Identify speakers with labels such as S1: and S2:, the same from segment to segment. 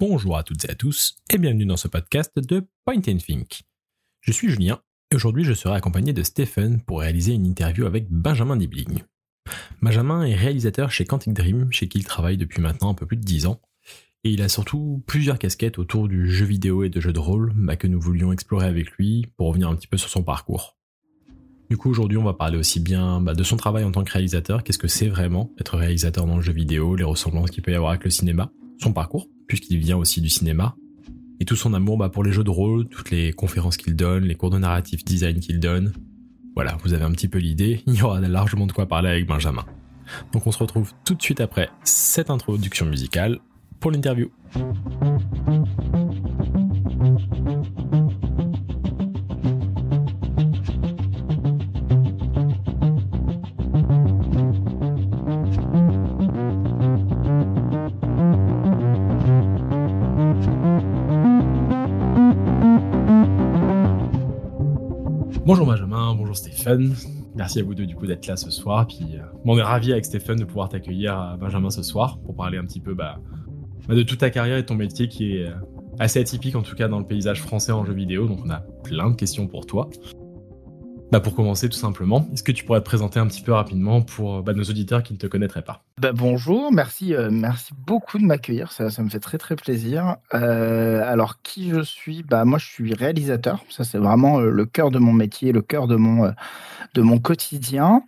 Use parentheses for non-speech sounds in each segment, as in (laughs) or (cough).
S1: Bonjour à toutes et à tous et bienvenue dans ce podcast de Point and Think. Je suis Julien et aujourd'hui je serai accompagné de Stephen pour réaliser une interview avec Benjamin Dibling. Benjamin est réalisateur chez Quantic Dream, chez qui il travaille depuis maintenant un peu plus de 10 ans. Et il a surtout plusieurs casquettes autour du jeu vidéo et de jeux de rôle bah, que nous voulions explorer avec lui pour revenir un petit peu sur son parcours. Du coup, aujourd'hui, on va parler aussi bien bah, de son travail en tant que réalisateur, qu'est-ce que c'est vraiment être réalisateur dans le jeu vidéo, les ressemblances qu'il peut y avoir avec le cinéma, son parcours, puisqu'il vient aussi du cinéma, et tout son amour bah, pour les jeux de rôle, toutes les conférences qu'il donne, les cours de narrative design qu'il donne. Voilà, vous avez un petit peu l'idée, (laughs) il y aura largement de quoi parler avec Benjamin. Donc on se retrouve tout de suite après cette introduction musicale pour l'interview. Merci à vous deux du coup d'être là ce soir. Puis euh, on est ravi avec Stéphane de pouvoir t'accueillir Benjamin ce soir pour parler un petit peu bah, bah, de toute ta carrière et ton métier qui est euh, assez atypique en tout cas dans le paysage français en jeu vidéo. Donc on a plein de questions pour toi. Bah pour commencer tout simplement, est-ce que tu pourrais te présenter un petit peu rapidement pour bah, nos auditeurs qui ne te connaîtraient pas?
S2: Bah, Bonjour, merci, euh, merci beaucoup de m'accueillir, ça, me fait très très plaisir. Euh, alors qui je suis? Bah, Moi je suis réalisateur, ça c'est vraiment euh, le cœur de mon métier, le cœur de mon, de mon quotidien.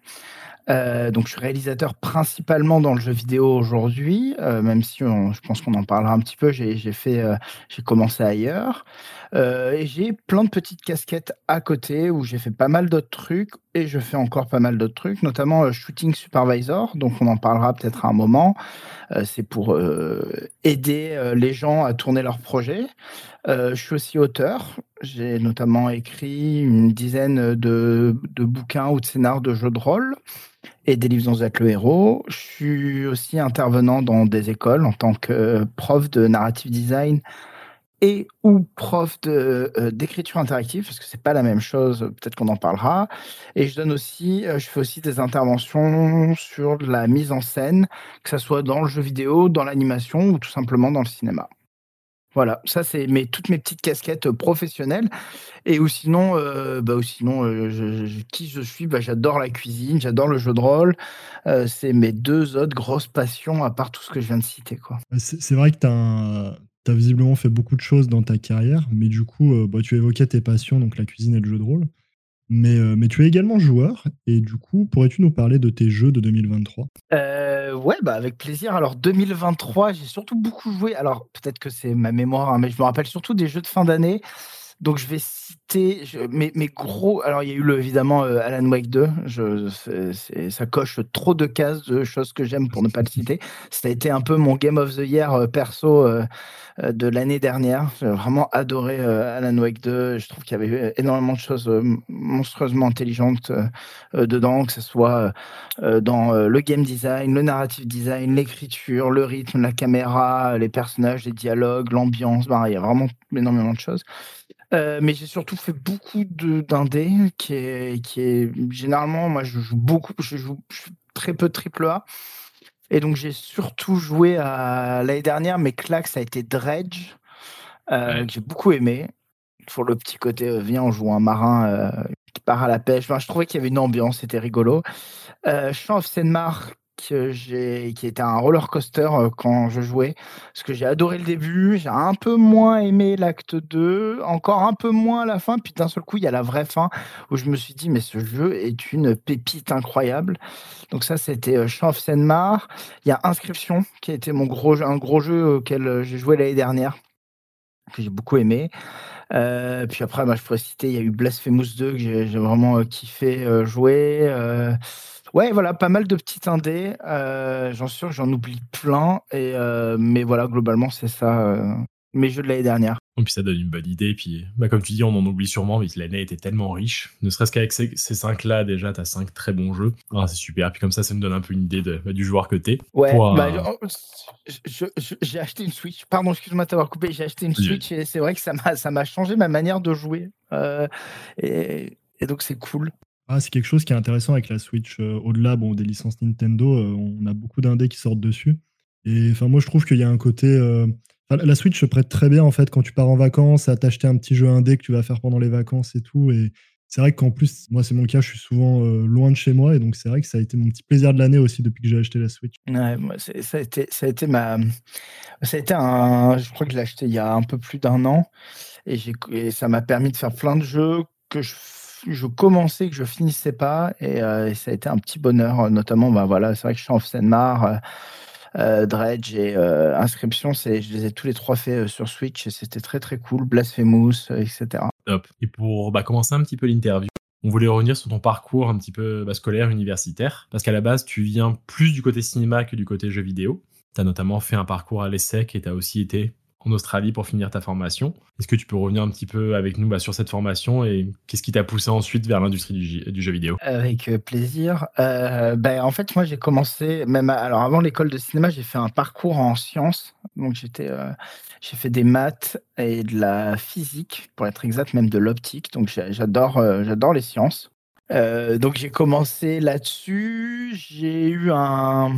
S2: Euh, donc, je suis réalisateur principalement dans le jeu vidéo aujourd'hui, euh, même si je pense qu'on en parlera un petit peu. J'ai euh, commencé ailleurs, et j'ai plein de petites casquettes à côté où j'ai fait pas mal d'autres trucs et je fais encore pas mal d'autres trucs, notamment shooting supervisor. Donc, on en parlera peut-être à un moment. C'est pour aider les gens à tourner leurs projets. je suis aussi auteur. J'ai notamment écrit une dizaine de, de bouquins ou de scénars de jeux de rôle et des livres dont vous le héros. Je suis aussi intervenant dans des écoles en tant que prof de narrative design et ou prof de euh, d'écriture interactive parce que c'est pas la même chose peut-être qu'on en parlera et je donne aussi euh, je fais aussi des interventions sur la mise en scène que ce soit dans le jeu vidéo dans l'animation ou tout simplement dans le cinéma voilà, ça c'est mes, toutes mes petites casquettes professionnelles. Et ou sinon, euh, bah, ou sinon euh, qui je suis, bah, j'adore la cuisine, j'adore le jeu de rôle. Euh, c'est mes deux autres grosses passions, à part tout ce que je viens de citer. Quoi.
S3: C'est, vrai que tu as, visiblement fait beaucoup de choses dans ta carrière, mais du coup, bah, tu évoquais tes passions, donc la cuisine et le jeu de rôle. Mais, euh, mais tu es également joueur, et du coup, pourrais-tu nous parler de tes jeux de 2023
S2: euh, Ouais, bah avec plaisir. Alors, 2023, j'ai surtout beaucoup joué. Alors, peut-être que c'est ma mémoire, hein, mais je me rappelle surtout des jeux de fin d'année. Donc, je vais citer mes, mes, gros. Alors, il y a eu évidemment euh, Alan Wake 2. Je, ça coche trop de cases de choses que j'aime pour ne pas le citer. Ça a été un peu mon Game of the Year euh, perso euh, de l'année dernière. J'ai vraiment adoré Alan Wake 2. Je trouve qu'il y avait énormément de choses monstrueusement intelligentes dedans, que ce soit dans le game design, le narrative design, l'écriture, le rythme, la caméra, les personnages, les dialogues, l'ambiance. Bah, il y a vraiment énormément de choses. Mais j'ai surtout fait beaucoup d'indé, qui est, qui est généralement, moi je joue beaucoup, je joue très peu de triple A. Et donc j'ai surtout joué à l'année dernière, mes claques, ça a été Dredge, euh, que j'ai beaucoup aimé. Pour le petit côté, euh, viens, on joue un marin qui part à la pêche. je trouvais qu'il y avait une ambiance, c'était rigolo. Champ of Senmar, que j'ai, qui était un roller coaster euh, quand je jouais. Parce que j'ai adoré le début, j'ai un peu moins aimé l'acte 2, encore un peu moins la fin, puis d'un seul coup, il y a la vraie fin où je me suis dit, mais ce jeu est une pépite incroyable. Donc ça, c'était euh, Champ of Senmar. Il y a Inscription, qui a été mon gros, un gros jeu auquel euh, j'ai joué l'année dernière, que j'ai beaucoup aimé. puis après, bah, je pourrais citer, il y a eu Blasphemous 2 que j'ai, vraiment kiffé jouer. Ouais, voilà, pas mal de petits indés. Euh, j'en suis sûr que j'en oublie plein. Et, euh, mais voilà, globalement, c'est ça, euh, mes jeux de l'année dernière.
S1: Et puis ça donne une bonne idée. Puis, bah, comme tu dis, on en oublie sûrement, mais l'année était tellement riche. Ne serait-ce qu'avec ces, ces cinq-là, déjà, tu as cinq très bons jeux. Ah, c'est super. Puis comme ça, ça me donne un peu une idée de, bah, du joueur que t'es.
S2: Ouais, bah, j'ai acheté une Switch. Pardon, excuse-moi de t'avoir coupé. J'ai acheté une Switch et c'est vrai que ça m'a changé ma manière de jouer. et, et donc, c'est cool.
S3: Ah, c'est quelque chose qui est intéressant avec la Switch. Euh, au-delà bon, des licences Nintendo, euh, on a beaucoup d'indés qui sortent dessus. Et enfin, moi, je trouve qu'il y a un côté. Euh, la Switch se prête très bien en fait quand tu pars en vacances à t'acheter un petit jeu indé que tu vas faire pendant les vacances et tout. Et c'est vrai qu'en plus, moi c'est mon cas, je suis souvent loin de chez moi et donc c'est vrai que ça a été mon petit plaisir de l'année aussi depuis que j'ai acheté la Switch.
S2: Ouais, moi, ça a été, ça a été ma, ça a été un, je crois que je l'ai acheté il y a un peu plus d'un an et, et ça m'a permis de faire plein de jeux que je je commençais, que je finissais pas, et, euh, ça a été un petit bonheur, notamment, bah voilà, c'est vrai que je suis en seine euh, euh, Dredge et euh, Inscription, je les ai tous les trois faits euh, sur Switch et c'était très très cool. Blasphemous, etc.
S1: Top. Et pour bah, commencer un petit peu l'interview, on voulait revenir sur ton parcours un petit peu bah, scolaire, universitaire, parce qu'à la base, tu viens plus du côté cinéma que du côté jeux vidéo. Tu as notamment fait un parcours à l'ESSEC et tu as aussi été en Australie pour finir ta formation. Est-ce que tu peux revenir un petit peu avec nous bah, sur cette formation et qu'est-ce qui t'a poussé ensuite vers l'industrie du, jeu vidéo?
S2: Avec euh, plaisir. Euh, ben, en fait, moi, j'ai commencé, même alors avant l'école de cinéma, j'ai fait un parcours en sciences. Donc, j'étais, euh, j'ai fait des maths et de la physique, pour être exact, même de l'optique. Donc, j'adore, j'adore les sciences. donc, j'ai commencé là-dessus. J'ai eu un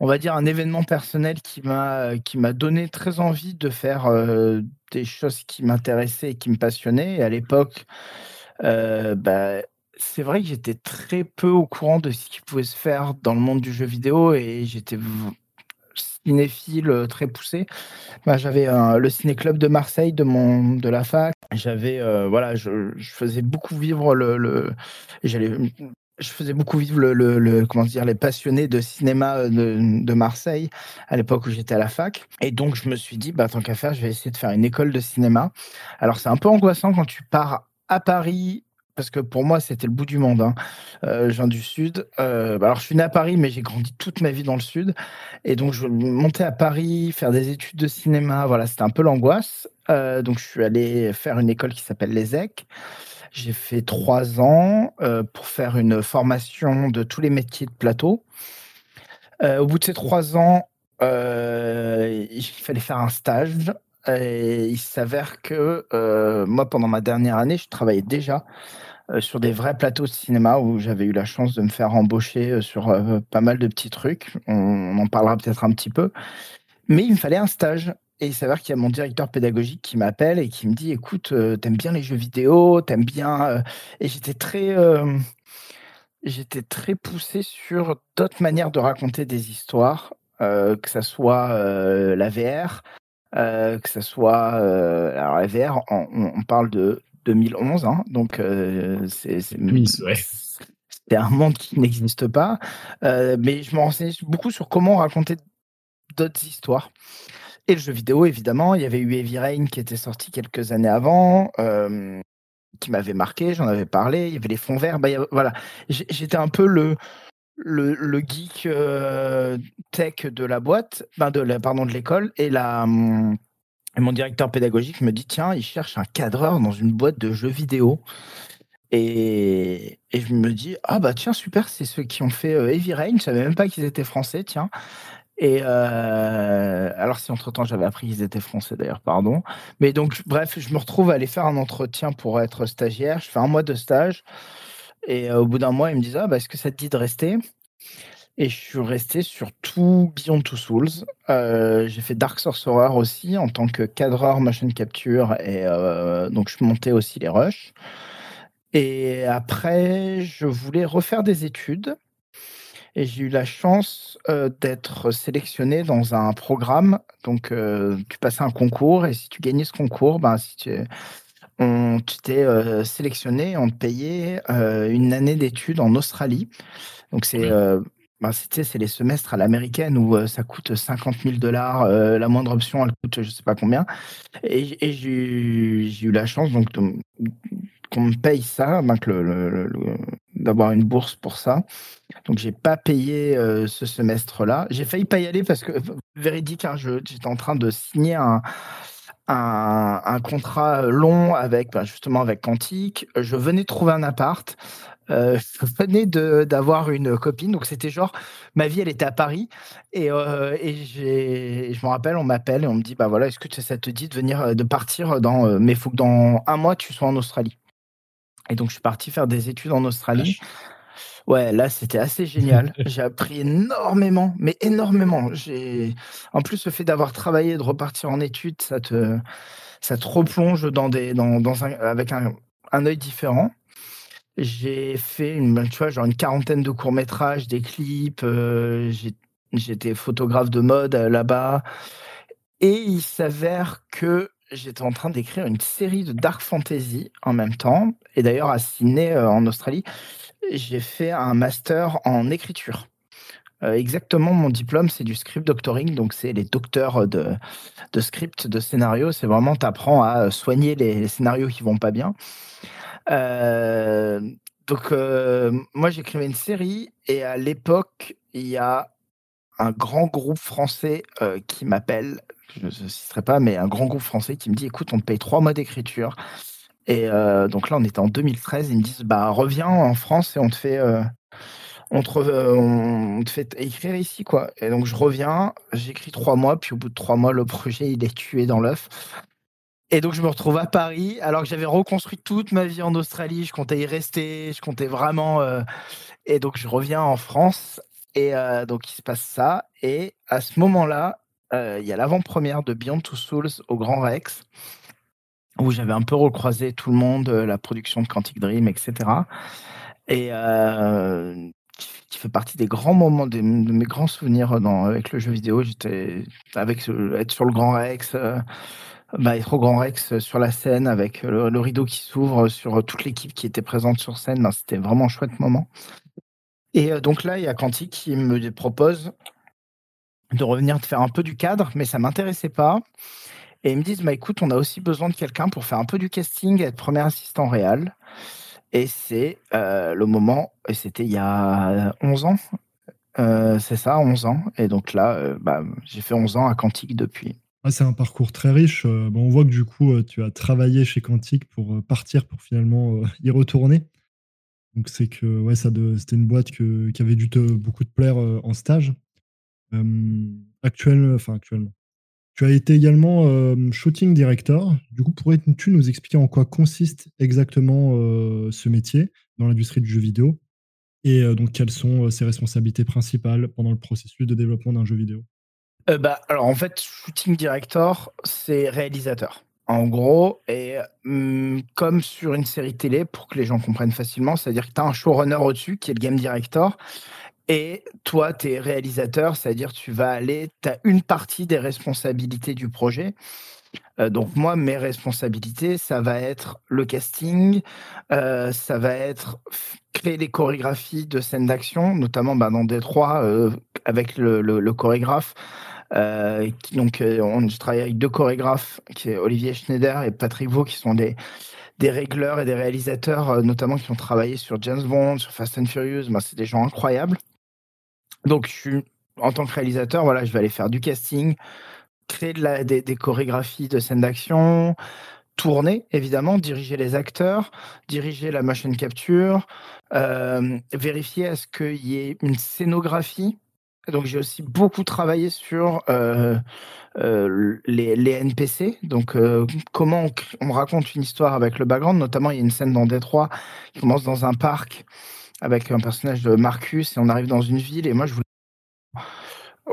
S2: on va dire, un événement personnel qui m'a qui m'a donné très envie de faire euh, des choses qui m'intéressaient et qui me passionnaient. À l'époque, euh, bah, c'est vrai que j'étais très peu au courant de ce qui pouvait se faire dans le monde du jeu vidéo et j'étais cinéphile euh, très poussé. Bah, j'avais le ciné-club de Marseille de mon de la fac. J'avais voilà, je, faisais beaucoup vivre le, le j'allais je faisais beaucoup vivre le, comment dire les passionnés de cinéma euh, de, Marseille à l'époque où j'étais à la fac. Et donc je me suis dit bah tant qu'à faire je vais essayer de faire une école de cinéma. Alors c'est un peu angoissant quand tu pars à Paris parce que pour moi c'était le bout du monde hein. euh, je viens du sud. Euh, alors je suis né à Paris mais j'ai grandi toute ma vie dans le sud. Et donc je montais à Paris faire des études de cinéma. Voilà c'était un peu l'angoisse. Donc je suis allé faire une école qui s'appelle l'ESEC j'ai fait trois ans euh, pour faire une formation de tous les métiers de plateau. Euh, au bout de ces trois ans, euh, il fallait faire un stage. Et il s'avère que moi, pendant ma dernière année, je travaillais déjà sur des vrais plateaux de cinéma où j'avais eu la chance de me faire embaucher sur pas mal de petits trucs. On, en parlera peut-être un petit peu. Mais il me fallait un stage. Et il s'avère qu'il y a mon directeur pédagogique qui m'appelle et qui me dit Écoute, euh, t'aimes bien les jeux vidéo, t'aimes bien. Euh, et j'étais très, euh, j'étais très poussé sur d'autres manières de raconter des histoires, que ce soit la VR, que ce soit. alors, la VR, on, parle de 2011, hein, donc c'est. C'est un monde qui n'existe pas. mais je me renseignais beaucoup sur comment raconter d'autres histoires. Et le jeu vidéo, évidemment, il y avait eu Heavy Rain qui était sorti quelques années avant, qui m'avait marqué, j'en avais parlé. Il y avait les fonds verts. Bah, voilà, j'étais un peu le, geek tech de la boîte, ben de la, pardon, de l'école. Et, la, mon directeur pédagogique me dit tiens, il cherche un cadreur dans une boîte de jeux vidéo. Et, et je me dis ah bah tiens, super, c'est ceux qui ont fait euh, Heavy Rain. Je savais même pas qu'ils étaient français, tiens. Et euh, alors, si entre temps j'avais appris qu'ils étaient français d'ailleurs, pardon. Mais donc, bref, je me retrouve à aller faire un entretien pour être stagiaire. Je fais un mois de stage. Et euh, au bout d'un mois, ils me disent Ah, bah, est-ce que ça te dit de rester? Et je suis resté sur tout Beyond Two Souls. Euh, j'ai fait Dark Sorcerer aussi en tant que cadreur motion capture. Et donc, je montais aussi les rushs. Et après, je voulais refaire des études. Et j'ai eu la chance euh, d'être sélectionné dans un programme. Donc, euh, tu passais un concours et si tu gagnais ce concours, ben, si tu, on, t'es euh, sélectionné, on te payait une année d'études en Australie. Donc, c'est ben, c'est les semestres à l'américaine où ça coûte 50 000 dollars. la moindre option, elle coûte je sais pas combien. Et, j'ai eu la chance donc qu'on me paye ça, ben, d'avoir une bourse pour ça. Donc j'ai pas payé euh, ce semestre-là. J'ai failli pas y aller parce que véridique, hein, j'étais en train de signer un, un, contrat long avec bah, justement avec Quantique. Je venais de trouver un appart. Euh, je venais d'avoir une copine, donc c'était genre ma vie, elle était à Paris et, euh, et je me rappelle, on m'appelle et on me dit bah voilà, est-ce que ça te dit de venir, de partir dans, mais faut que dans un mois tu sois en Australie? Et donc je suis parti faire des études en Australie. Ouais, là, c'était assez génial. (laughs) J'ai appris énormément, mais énormément. J'ai, en plus, le fait d'avoir travaillé, de repartir en études, ça te, ça te replonge dans des, dans, dans un, avec un, un œil différent. J'ai fait une, tu vois, genre une quarantaine de courts métrages, des clips. Euh, j'étais photographe de mode euh, là-bas, et il s'avère que j'étais en train d'écrire une série de dark fantasy en même temps. Et d'ailleurs, à Sydney, euh, en Australie, j'ai fait un master en écriture. Euh, exactement, mon diplôme, c'est du script doctoring. Donc, c'est les docteurs de, de script, de scénario. C'est vraiment, tu apprends à soigner les, scénarios qui vont pas bien. Euh, donc, moi, j'écrivais une série. Et à l'époque, il y a un grand groupe français qui m'appelle je ne citerai pas, mais un grand groupe français qui me dit écoute, on te paye trois mois d'écriture. Et euh, donc là, on était en 2013. Ils me disent bah reviens en France et on te fait, euh, on, te fait écrire ici quoi. Et donc je reviens, j'écris trois mois, puis au bout de trois mois, le projet il est tué dans l'œuf. Et donc je me retrouve à Paris, alors que j'avais reconstruit toute ma vie en Australie. Je comptais y rester, je comptais vraiment. Euh, et donc je reviens en France. Et donc il se passe ça. Et à ce moment-là, il y a l'avant-première de Beyond Two Souls au Grand Rex, où j'avais un peu recroisé tout le monde, euh, la production de Quantic Dream, etc. Et euh, qui fait partie des grands moments, de mes grands souvenirs dans, avec le jeu vidéo. J'étais avec être sur le Grand Rex. Bah, être au Grand Rex sur la scène avec le, rideau qui s'ouvre sur toute l'équipe qui était présente sur scène, c'était vraiment un chouette moment. Et donc là, il y a Quantic qui me propose de revenir de faire un peu du cadre, mais ça m'intéressait pas. Et ils me disent, bah, écoute, on a aussi besoin de quelqu'un pour faire un peu du casting être premier assistant réel. Et c'est euh, le moment, et c'était il y a 11 ans, euh, c'est ça, 11 ans. Et donc là, euh, bah, j'ai fait 11 ans à Quantique depuis.
S3: Ah, c'est un parcours très riche. Bon, on voit que du coup, tu as travaillé chez Quantique pour partir, pour finalement y retourner. Donc c'est que ouais, ça c'était une boîte que, qui avait dû te beaucoup te plaire en stage actuel, enfin actuellement. Tu as été également shooting director. Du coup, pourrais-tu nous expliquer en quoi consiste exactement ce métier dans l'industrie du jeu vidéo et donc quelles sont ses responsabilités principales pendant le processus de développement d'un jeu vidéo?
S2: Euh, bah, alors en fait, shooting director, c'est réalisateur. En gros, et comme sur une série télé, pour que les gens comprennent facilement, c'est-à-dire que tu as un showrunner au-dessus qui est le game director, et toi, tu es réalisateur, c'est-à-dire tu vas aller, tu as une partie des responsabilités du projet. Euh, donc moi, mes responsabilités, ça va être le casting, euh, ça va être créer des chorégraphies de scènes d'action, notamment bah, dans Détroit euh, avec le, chorégraphe. donc on, travaille avec deux chorégraphes, qui est Olivier Schneider et Patrick Vaux, qui sont des, des régleurs et des réalisateurs, notamment qui ont travaillé sur James Bond, sur Fast and Furious. Bah, c'est des gens incroyables. Donc, je en tant que réalisateur, voilà, je vais aller faire du casting, créer des, chorégraphies de scènes d'action, tourner, évidemment, diriger les acteurs, diriger la motion capture, euh, vérifier à ce qu'il y ait une scénographie. Donc, j'ai aussi beaucoup travaillé sur euh, euh, les, les, NPC. Donc, comment on, on, raconte une histoire avec le background. Notamment, il y a une scène dans Détroit qui commence dans un parc avec un personnage de Marcus et on arrive dans une ville et moi je voulais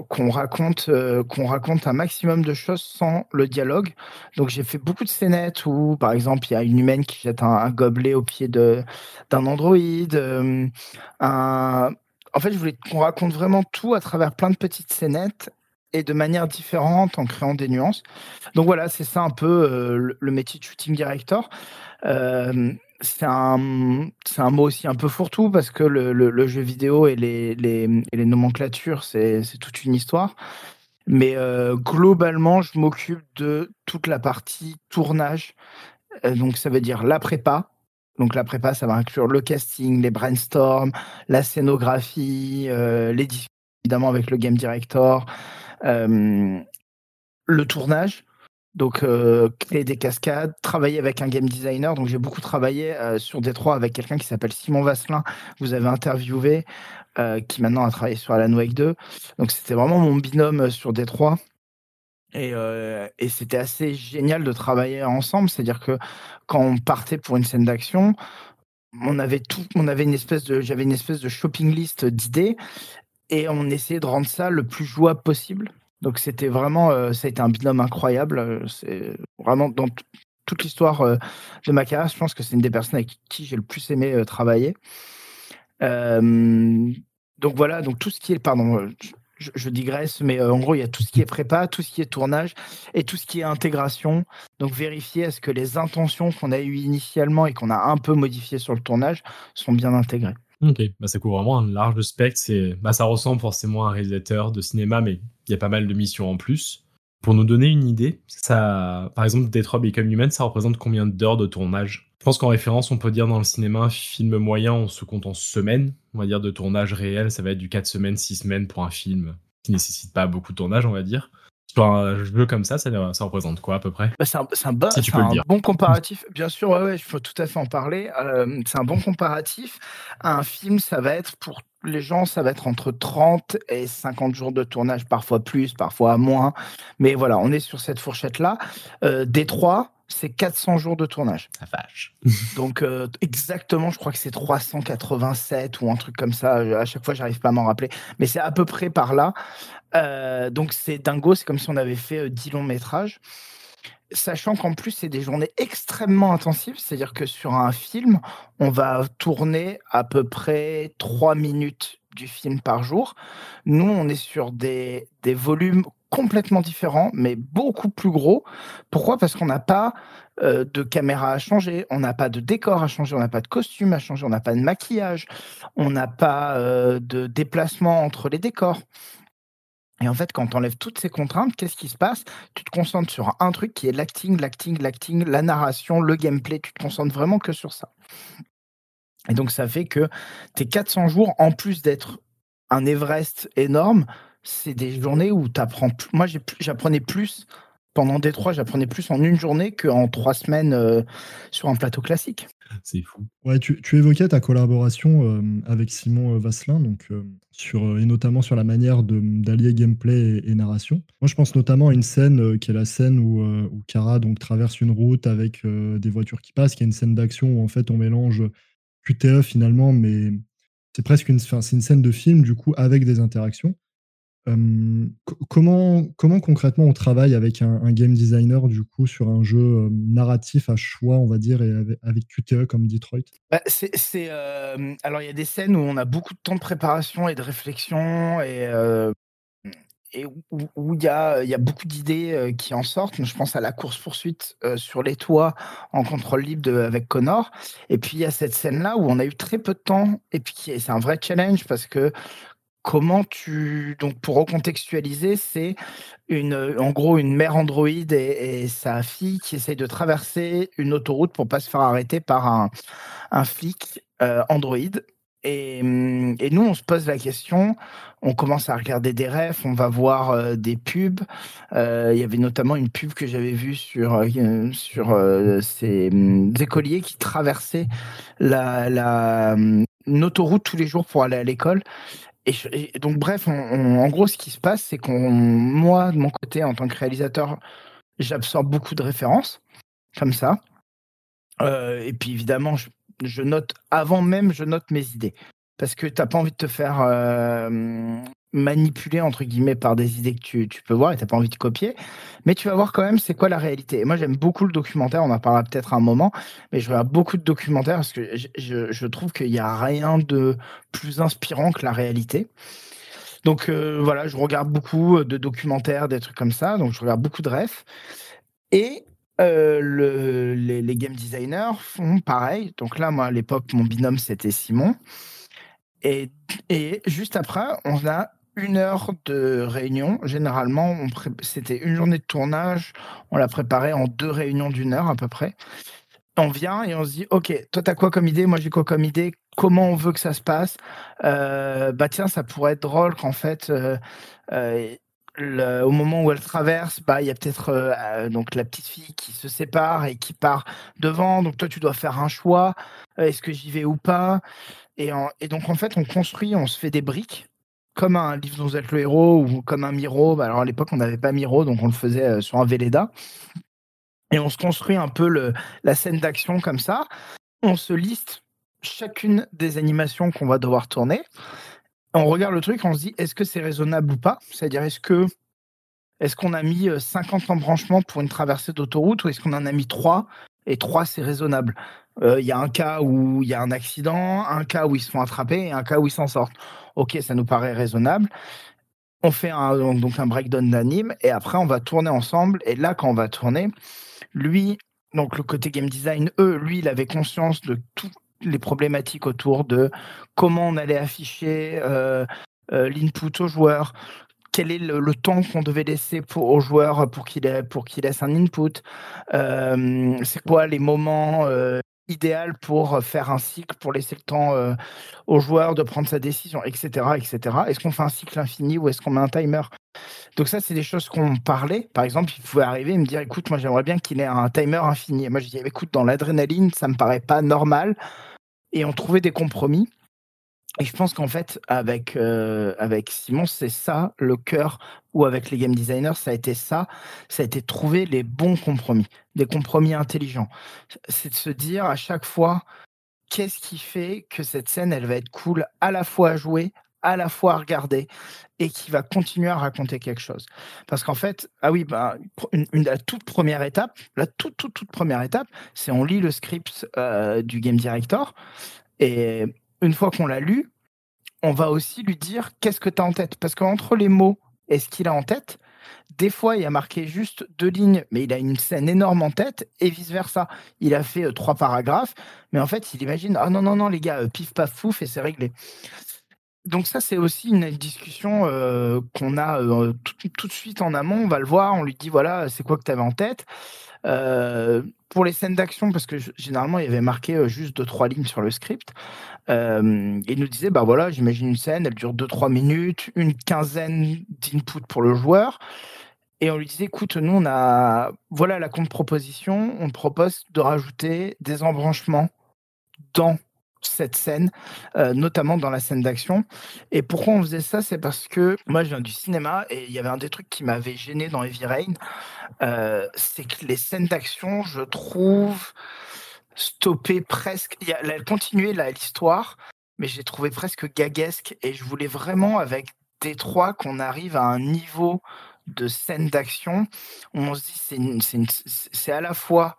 S2: qu'on raconte euh, qu'on raconte un maximum de choses sans le dialogue. Donc j'ai fait beaucoup de scénettes où par exemple il y a une humaine qui jette un, gobelet au pied de d'un androïde. Euh. En fait, je voulais qu'on raconte vraiment tout à travers plein de petites scénettes et de manière différente en créant des nuances. Donc voilà, c'est ça un peu euh, le, métier de shooting director c'est un, un mot aussi un peu fourre-tout parce que le, le, jeu vidéo et les, les, et les nomenclatures, c'est, toute une histoire. Mais euh, globalement, je m'occupe de toute la partie tournage. Euh, donc, ça veut dire la prépa. Donc, la prépa, ça va inclure le casting, les brainstorms, la scénographie, euh, l'édition, évidemment, avec le game director, le tournage. Donc, euh, créer des cascades, travailler avec un game designer. Donc, j'ai beaucoup travaillé euh, sur Détroit avec quelqu'un qui s'appelle Simon Vasselin. Vous avez interviewé, euh, qui maintenant a travaillé sur Alan Wake 2. Donc, c'était vraiment mon binôme sur Détroit. Et, et c'était assez génial de travailler ensemble. C'est-à-dire que quand on partait pour une scène d'action, on avait tout, on avait une espèce de, j'avais une espèce de shopping list d'idées et on essayait de rendre ça le plus jouable possible. Donc c'était vraiment, euh, ça a été un binôme incroyable. Euh, c'est vraiment dans toute l'histoire euh, de ma carrière, je pense que c'est une des personnes avec qui j'ai le plus aimé travailler. donc voilà, donc tout ce qui est, pardon, je, digresse, mais en gros, il y a tout ce qui est prépa, tout ce qui est tournage et tout ce qui est intégration. Donc vérifier est-ce que les intentions qu'on a eues initialement et qu'on a un peu modifiées sur le tournage sont bien intégrées.
S1: Ok, bah, ça couvre vraiment un large spectre. Bah, ça ressemble forcément à un réalisateur de cinéma, mais il y a pas mal de missions en plus. Pour nous donner une idée, ça, par exemple, Detroit Become Human, ça représente combien d'heures de tournage? Je pense qu'en référence, on peut dire dans le cinéma, un film moyen, on se compte en semaines. On va dire de tournage réel, ça va être du 4 semaines, 6 semaines pour un film qui nécessite pas beaucoup de tournage, on va dire sur un jeu comme ça, ça, représente quoi à peu près?
S2: Bah, C'est un, bon comparatif. Bien sûr, ouais, il faut tout à fait en parler. Euh, c'est un bon comparatif. Un film, ça va être pour les gens, ça va être entre 30 et 50 jours de tournage, parfois plus, parfois moins. Mais voilà, on est sur cette fourchette-là. Euh, Détroit, c'est 400 jours de tournage.
S1: La vache. (laughs)
S2: Donc euh, exactement, je crois que c'est 387 ou un truc comme ça. À chaque fois, j'arrive pas à m'en rappeler, mais c'est à peu près par là. Euh, donc c'est dingo, c'est comme si on avait fait 10 euh, longs métrages. Sachant qu'en plus, c'est des journées extrêmement intensives, c'est-à-dire que sur un film, on va tourner à peu près 3 minutes du film par jour. Nous, on est sur des, volumes complètement différents, mais beaucoup plus gros. Pourquoi? Parce qu'on n'a pas euh, de caméra à changer, on n'a pas de décor à changer, on n'a pas de costume à changer, on n'a pas de maquillage, on n'a pas de déplacement entre les décors. Et en fait, quand tu enlèves toutes ces contraintes, qu'est-ce qui se passe? Tu te concentres sur un truc qui est l'acting, l'acting, l'acting, la narration, le gameplay. Tu te concentres vraiment que sur ça. Et donc, ça fait que tes 400 jours, en plus d'être un Everest énorme, c'est des journées où tu apprends. Moi, j'apprenais plus pendant Détroit, j'apprenais plus en une journée qu'en trois semaines euh, sur un plateau classique.
S1: C'est fou.
S3: Ouais, tu, évoquais ta collaboration euh, avec Simon euh, Vasselin, donc, sur, et notamment sur la manière d'allier gameplay et, narration. Moi, je pense notamment à une scène qui est la scène où, où Kara donc, traverse une route avec des voitures qui passent, qui est une scène d'action où en fait on mélange QTE finalement, mais c'est presque une, une scène de film du coup avec des interactions comment, concrètement on travaille avec un, game designer du coup sur un jeu narratif à choix, on va dire, et avec, QTE comme Detroit?
S2: Bah, Alors il y a des scènes où on a beaucoup de temps de préparation et de réflexion et, où il y a, y a beaucoup d'idées qui en sortent. Je pense à la course-poursuite sur les toits en contrôle libre avec Connor. Et puis il y a cette scène-là où on a eu très peu de temps et puis c'est un vrai challenge parce que comment tu donc pour recontextualiser, c'est une en gros une mère Android et, sa fille qui essayent de traverser une autoroute pour pas se faire arrêter par un, flic euh, Android. Et, et, nous, on se pose la question, on commence à regarder des refs, on va voir euh, des pubs. Euh, il y avait notamment une pub que j'avais vue sur, sur ces écoliers qui traversaient la, la, une autoroute tous les jours pour aller à l'école. Et, donc, bref, en gros, ce qui se passe, c'est qu'on, moi, de mon côté, en tant que réalisateur, j'absorbe beaucoup de références, comme ça. Euh, et puis, évidemment, je, note, avant même, je note mes idées. Parce que tu n'as pas envie de te faire euh, manipulé entre guillemets par des idées que tu, tu peux voir et t'as pas envie de copier, mais tu vas voir quand même c'est quoi la réalité. Et moi j'aime beaucoup le documentaire, on en parlera peut-être un moment, mais je regarde beaucoup de documentaires parce que je, je, trouve qu'il n'y a rien de plus inspirant que la réalité. Donc euh, voilà, je regarde beaucoup de documentaires, des trucs comme ça, donc je regarde beaucoup de refs. Et euh, le, les, les, game designers font pareil. Donc là, moi à l'époque, mon binôme c'était Simon. Et, juste après, on a une heure de réunion. Généralement, c'était une journée de tournage. On l'a préparé en deux réunions d'une heure à peu près. On vient et on se dit, OK, toi, t'as quoi comme idée? Moi, j'ai quoi comme idée? Comment on veut que ça se passe? Euh, Bah tiens, ça pourrait être drôle qu'en fait, euh, euh, au moment où elle traverse, bah il y a peut-être donc la petite fille qui se sépare et qui part devant. Donc toi, tu dois faire un choix. Est-ce que j'y vais ou pas? Et, donc en fait, on construit, on se fait des briques comme un livre dont vous êtes le héros ou comme un Miro. Bah, alors à l'époque, on n'avait pas Miro, donc on le faisait euh, sur un Véleda. Et on se construit un peu la scène d'action comme ça. On se liste chacune des animations qu'on va devoir tourner, on regarde le truc, on se dit est-ce que c'est raisonnable ou pas? C'est-à-dire est-ce que est-ce qu'on a mis 50 embranchements pour une traversée d'autoroute ou est-ce qu'on en a mis 3 et 3 c'est raisonnable? Il y a un cas où il y a un accident, un cas où ils se font attraper et un cas où ils s'en sortent. Ok, ça nous paraît raisonnable. On fait un, donc un breakdown d'anime et après on va tourner ensemble. Et là, quand on va tourner, lui, donc le côté game design, eux, lui, il avait conscience de toutes les problématiques autour de comment on allait afficher euh, euh, l'input aux joueurs, quel est le, temps qu'on devait laisser aux joueurs pour qu'ils pour laissent un input, euh, c'est quoi les moments idéal pour faire un cycle, pour laisser le temps aux joueurs de prendre sa décision, etc. etc. Est-ce qu'on fait un cycle infini ou est-ce qu'on met un timer? Donc ça, c'est des choses qu'on parlait. Par exemple, il pouvait arriver et me dire, écoute, moi j'aimerais bien qu'il ait un timer infini. Et moi je dis, écoute, dans l'adrénaline, ça me paraît pas normal. Et on trouvait des compromis. Et je pense qu'en fait, avec, euh, avec Simon, c'est ça le cœur, ou avec les game designers, ça a été ça, ça a été trouver les bons compromis, des compromis intelligents. C'est de se dire à chaque fois, qu'est-ce qui fait que cette scène, elle va être cool à la fois à jouer, à la fois à regarder, et qui va continuer à raconter quelque chose? Parce qu'en fait, ah oui, bah, une, la toute première étape, la toute, toute, toute première étape, c'est on lit le script euh, du game director, et une fois qu'on l'a lu, on va aussi lui dire qu'est-ce que tu as en tête. Parce qu'entre les mots et ce qu'il a en tête, des fois, il a marqué juste deux lignes, mais il a une scène énorme en tête, et vice-versa. Il a fait euh, trois paragraphes, mais en fait, il imagine, ah non, non, non, les gars, euh, pif, paf, fouf, et c'est réglé. Donc ça, c'est aussi une discussion euh, qu'on a tout, de suite en amont. On va le voir, on lui dit, voilà, c'est quoi que tu avais en tête pour les scènes d'action, parce que généralement, il y avait marqué euh, juste deux, trois lignes sur le script, euh, il nous disait, bah voilà, j'imagine une scène, elle dure deux, trois minutes, une quinzaine d'input pour le joueur. Et on lui disait, écoute, nous, on a, voilà la contre-proposition, on propose de rajouter des embranchements dans cette scène, euh, notamment dans la scène d'action. Et pourquoi on faisait ça C'est parce que moi, je viens du cinéma et il y avait un des trucs qui m'avait gêné dans Heavy Rain, euh, c'est que les scènes d'action, je trouve, stoppaient presque. Elle continuait l'histoire, mais j'ai trouvé presque gaguesque et je voulais vraiment, avec Détroit, qu'on arrive à un niveau de scène d'action on se dit c'est à la fois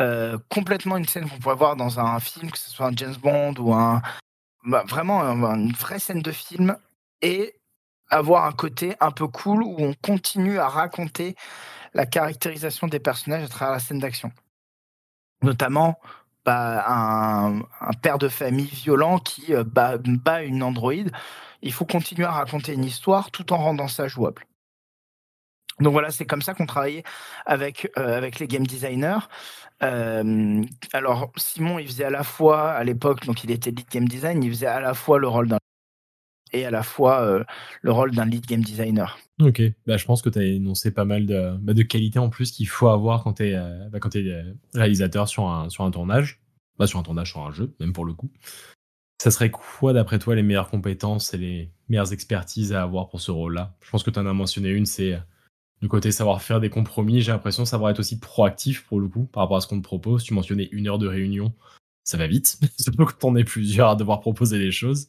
S2: euh, complètement une scène qu'on pourrait voir dans un film, que ce soit un James Bond ou un bah, vraiment une vraie scène de film, et avoir un côté un peu cool où on continue à raconter la caractérisation des personnages à travers la scène d'action. Notamment bah, un, père de famille violent qui euh, bat, bat, une androïde. Il faut continuer à raconter une histoire tout en rendant ça jouable. Donc voilà, c'est comme ça qu'on travaillait avec, euh, avec les game designers. Euh, alors Simon, il faisait à la fois, à l'époque, donc il était lead game design, il faisait à la fois le rôle d'un et à la fois euh, le rôle d'un lead game designer.
S1: Ok, bah, je pense que tu as énoncé pas mal de, bah, de qualités en plus qu'il faut avoir quand tu es, bah, es, réalisateur sur un, sur un tournage, bah, sur un tournage sur un jeu, même pour le coup. Ça serait quoi, d'après toi, les meilleures compétences et les meilleures expertises à avoir pour ce rôle-là? Je pense que tu en as mentionné une, c'est du côté savoir faire des compromis, j'ai l'impression savoir être aussi proactif pour le coup par rapport à ce qu'on te propose. Tu mentionnais une heure de réunion, ça va vite, (laughs) surtout quand on est plusieurs à devoir proposer les choses.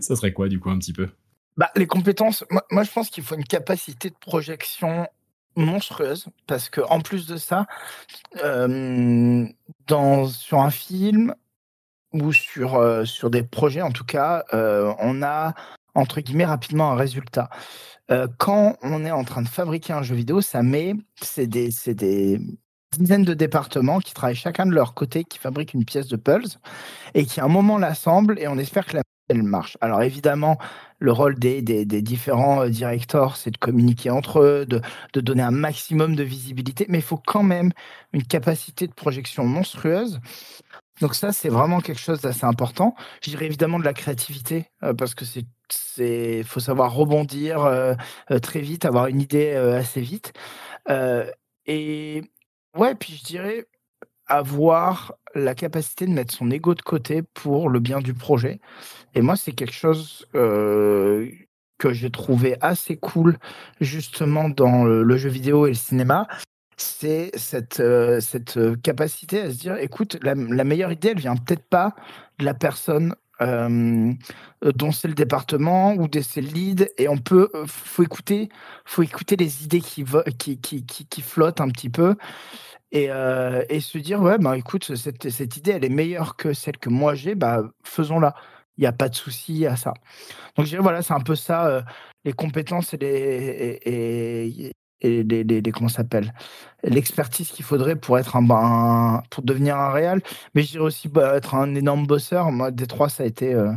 S1: Ça serait quoi du coup un petit peu?
S2: Bah, Les compétences, moi, je pense qu'il faut une capacité de projection monstrueuse parce que en plus de ça, euh, sur un film ou sur, euh, sur des projets en tout cas, euh, on a entre guillemets rapidement un résultat. Euh, quand on est en train de fabriquer un jeu vidéo, ça met, c'est des, des, dizaines de départements qui travaillent chacun de leur côté, qui fabriquent une pièce de Pulse et qui à un moment l'assemblent et on espère que la elle marche. Alors évidemment, le rôle des, des, différents euh, directeurs, c'est de communiquer entre eux, de, de, donner un maximum de visibilité, mais il faut quand même une capacité de projection monstrueuse. Donc ça, c'est vraiment quelque chose d'assez important. Je dirais évidemment de la créativité, euh, parce que c'est c'est faut savoir rebondir euh, euh, très vite, avoir une idée assez vite. et ouais, puis je dirais avoir la capacité de mettre son ego de côté pour le bien du projet. Et moi, c'est quelque chose que j'ai trouvé assez cool justement dans le, jeu vidéo et le cinéma. C'est cette, cette capacité à se dire, écoute, la, meilleure idée, elle vient peut-être pas de la personne dont c'est le département ou de ses leads et on peut faut écouter faut écouter les idées qui, qui, qui, qui, flottent un petit peu et, et se dire ouais bah écoute cette, cette idée elle est meilleure que celle que moi j'ai bah faisons-la. Il n'y a pas de souci à ça. Donc je dirais voilà c'est un peu ça les compétences et les, et les, les, comment s'appelle l'expertise qu'il faudrait pour être un, pour devenir un réal mais je aussi bah, être un énorme bosseur. Moi des trois ça a été euh,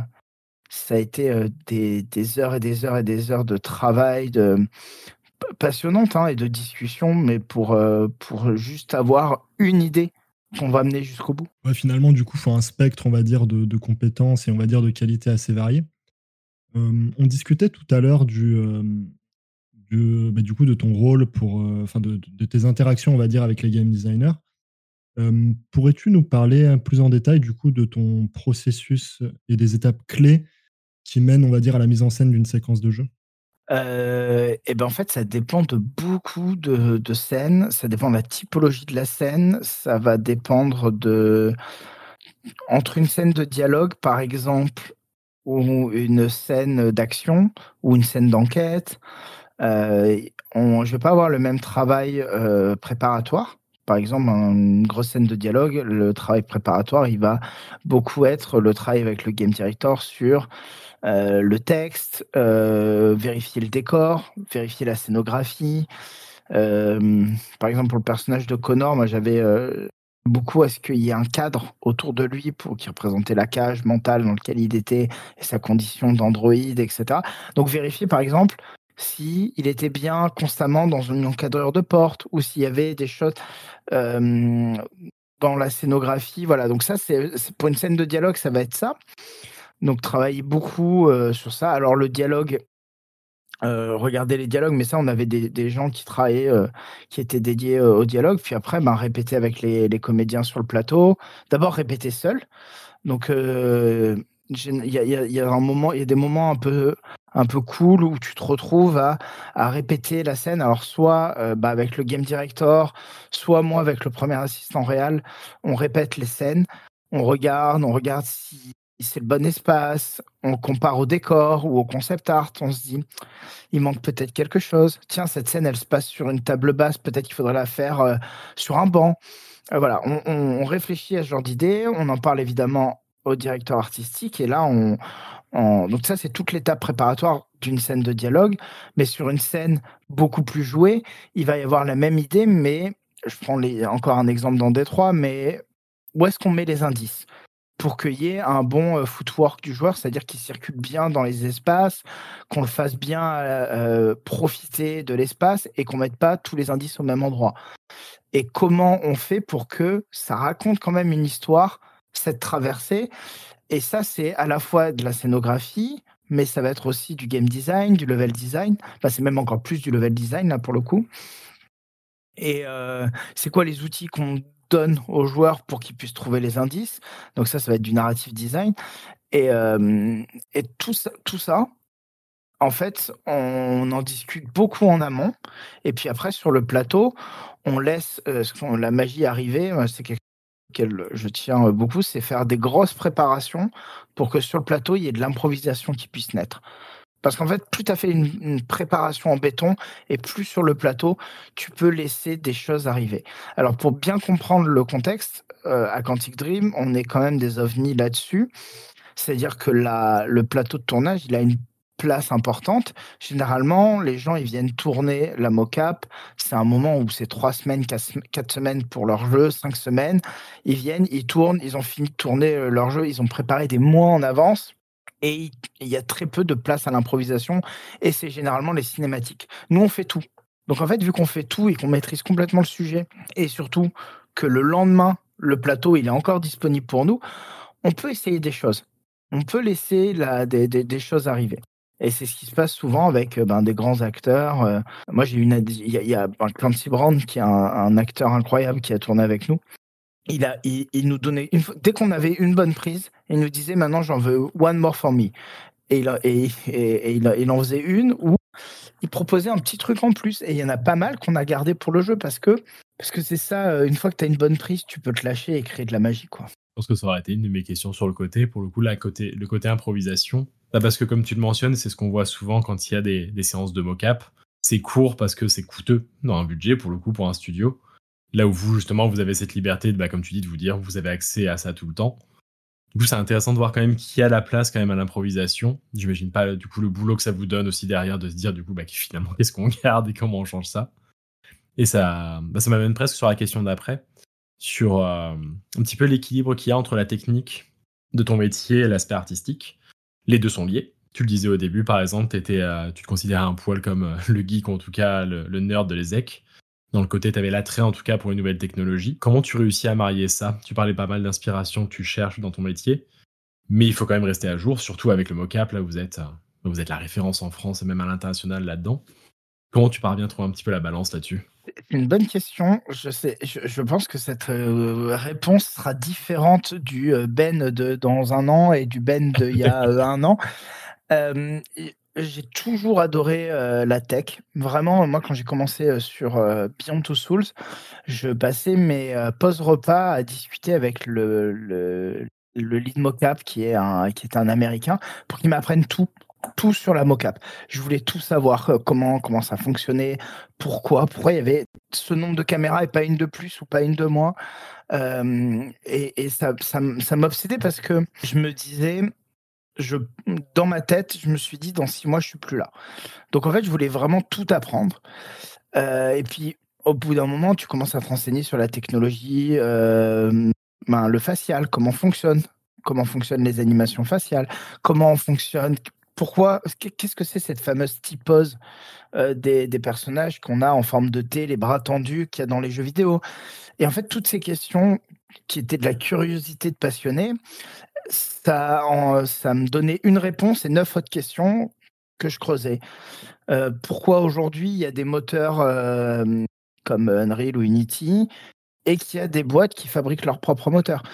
S2: ça a été euh, des, des, heures et des heures et des heures de travail de passionnante hein, et de discussion mais pour euh, pour juste avoir une idée qu'on va mener jusqu'au bout.
S3: Ouais, finalement du coup faut un spectre on va dire de, de, compétences et on va dire de qualité assez variées. On discutait tout à l'heure du bah, du coup, de ton rôle pour, euh, enfin, de, tes interactions, on va dire, avec les game designers. Euh, pourrais-tu nous parler plus en détail, du coup, de ton processus et des étapes clés qui mènent, on va dire, à la mise en scène d'une séquence de jeu?
S2: Euh, et ben en fait, ça dépend de beaucoup de, de, scènes. Ça dépend de la typologie de la scène. Ça va dépendre de entre une scène de dialogue, par exemple, ou une scène d'action, ou une scène d'enquête, euh, on, je vais pas avoir le même travail euh, préparatoire. Par exemple, une grosse scène de dialogue, le travail préparatoire, il va beaucoup être le travail avec le game director sur euh, le texte, vérifier le décor, vérifier la scénographie. par exemple, pour le personnage de Connor, moi j'avais beaucoup à ce qu'il y ait un cadre autour de lui pour qui représentait la cage mentale dans laquelle il était et sa condition d'androïde, etc. Donc vérifier par exemple si il était bien constamment dans une encadreur de porte ou s'il y avait des shots dans la scénographie. Voilà, donc ça, c'est pour une scène de dialogue, ça va être ça. Donc travailler beaucoup sur ça. Alors le dialogue, euh, regarder les dialogues, mais ça, on avait des, gens qui travaillaient, qui étaient dédiés au dialogue, puis après, ben, répéter avec les, les comédiens sur le plateau. D'abord, répéter seul. Donc, il y a, un moment, il y a des moments un peu, un peu cool où tu te retrouves à, à répéter la scène. Alors soit euh, bah, avec le game director, soit moi avec le premier assistant réel, on répète les scènes, on regarde, on regarde si c'est le bon espace, on compare au décor ou au concept art, on se dit il manque peut-être quelque chose. Tiens, cette scène elle se passe sur une table basse, peut-être qu'il faudrait la faire euh, sur un banc. Euh, voilà, on, on, on réfléchit à ce genre d'idées, on en parle évidemment au directeur artistique. Et là, on, donc ça, c'est toute l'étape préparatoire d'une scène de dialogue. Mais sur une scène beaucoup plus jouée, il va y avoir la même idée, mais je prends les, encore un exemple dans Détroit, mais où est-ce qu'on met les indices pour qu'il y ait un bon euh, footwork du joueur, c'est-à-dire qu'il circule bien dans les espaces, qu'on le fasse bien euh, euh, profiter de l'espace et qu'on mette pas tous les indices au même endroit. Et comment on fait pour que ça raconte quand même une histoire cette traversée. Et ça, c'est à la fois de la scénographie, mais ça va être aussi du game design, du level design. Enfin, c'est même encore plus du level design, là, pour le coup. Et euh, c'est quoi les outils qu'on donne aux joueurs pour qu'ils puissent trouver les indices? Donc ça, ça va être du narrative design. Et, euh, et tout, ça, en fait, on en discute beaucoup en amont. Et puis après, sur le plateau, on laisse euh, la magie arriver. C'est quelque je tiens beaucoup, c'est faire des grosses préparations pour que sur le plateau, il y ait de l'improvisation qui puisse naître. Parce qu'en fait, plus tu as fait une, préparation en béton et plus sur le plateau, tu peux laisser des choses arriver. Alors pour bien comprendre le contexte, euh, à Quantic Dream, on est quand même des ovnis là-dessus. C'est-à-dire que le plateau de tournage, il a une place importante. Généralement, les gens ils viennent tourner la mocap. C'est un moment où c'est trois semaines, quatre semaines pour leur jeu, cinq semaines. Ils viennent, ils tournent, ils ont fini de tourner euh, leur jeu, ils ont préparé des mois en avance. Et il y a très peu de place à l'improvisation. Et c'est généralement les cinématiques. Nous, on fait tout. Donc en fait, vu qu'on fait tout et qu'on maîtrise complètement le sujet, et surtout que le lendemain, le plateau, il est encore disponible pour nous, on peut essayer des choses. On peut laisser la, des, des choses arriver. Et c'est ce qui se passe souvent avec euh, ben, des grands acteurs. Euh. moi, j'ai une, il y a, y a Clancy Brown qui est un, acteur incroyable qui a tourné avec nous. Il a, il, nous donnait dès qu'on avait une bonne prise, il nous disait maintenant j'en veux one more for me. Et il, il, en faisait une où il proposait un petit truc en plus. Et il y en a pas mal qu'on a gardé pour le jeu parce que Parce que c'est ça, une fois que tu as une bonne prise, tu peux te lâcher et créer de la magie, quoi.
S1: Je pense que ça aurait été une de mes questions sur le côté. Pour le coup, là, côté, le côté improvisation. Bah, parce que comme tu le mentionnes, c'est ce qu'on voit souvent quand il y a des, séances de mocap. C'est court parce que c'est coûteux dans un budget, pour le coup, pour un studio. Là où vous, justement, vous avez cette liberté, de, bah, comme tu dis, de vous dire, vous avez accès à ça tout le temps. Du coup, c'est intéressant de voir quand même qui a la place quand même à l'improvisation. J'imagine pas, du coup, le boulot que ça vous donne aussi derrière de se dire, du coup, bah, (laughs) finalement, qu'est-ce qu'on garde et comment on change ça. Et ça, bah, ça m'amène presque sur la question d'après, sur euh, un petit peu l'équilibre qu'il y a entre la technique de ton métier et l'aspect artistique. Les deux sont liés. Tu le disais au début, par exemple, euh, tu te considérais un poil comme euh, le geek, en tout cas le, nerd de l'ESEC. Dans le côté, tu avais l'attrait en tout cas pour une nouvelle technologie. Comment tu réussis à marier ça? Tu parlais pas mal d'inspiration que tu cherches dans ton métier, mais il faut quand même rester à jour, surtout avec le mocap, là vous êtes, vous êtes la référence en France et même à l'international là-dedans. Comment tu parviens à trouver un petit peu la balance là-dessus?
S2: C'est une bonne question. Je, sais, je, pense que cette euh, réponse sera différente du euh, Ben de dans un an et du Ben d'il y a euh, un an. j'ai toujours adoré la tech. Vraiment, moi, quand j'ai commencé sur Beyond Two Souls, je passais mes pauses repas à discuter avec le, le, le lead mocap qui est un, qui est un américain pour qu'il m'apprenne tout tout sur la mocap. Je voulais tout savoir euh, comment comment ça fonctionnait, pourquoi, pourquoi il y avait ce nombre de caméras et pas une de plus ou pas une de moins. Euh, et, ça, ça, m'obsédait parce que je me disais, je, dans ma tête, je me suis dit, dans six mois, je suis plus là. Donc en fait, je voulais vraiment tout apprendre. Euh, et puis, au bout d'un moment, tu commences à te renseigner sur la technologie, ben, le facial, comment fonctionne, comment fonctionnent les animations faciales, comment fonctionne, pourquoi Qu'est-ce que c'est cette fameuse typose euh, des, personnages qu'on a en forme de T, les bras tendus qu'il y a dans les jeux vidéo? Et en fait, toutes ces questions qui étaient de la curiosité de passionné, ça, ça me donnait une réponse et neuf autres questions que je creusais. Euh, pourquoi aujourd'hui il y a des moteurs euh, comme Unreal ou Unity et qu'il y a des boîtes qui fabriquent leurs propres moteurs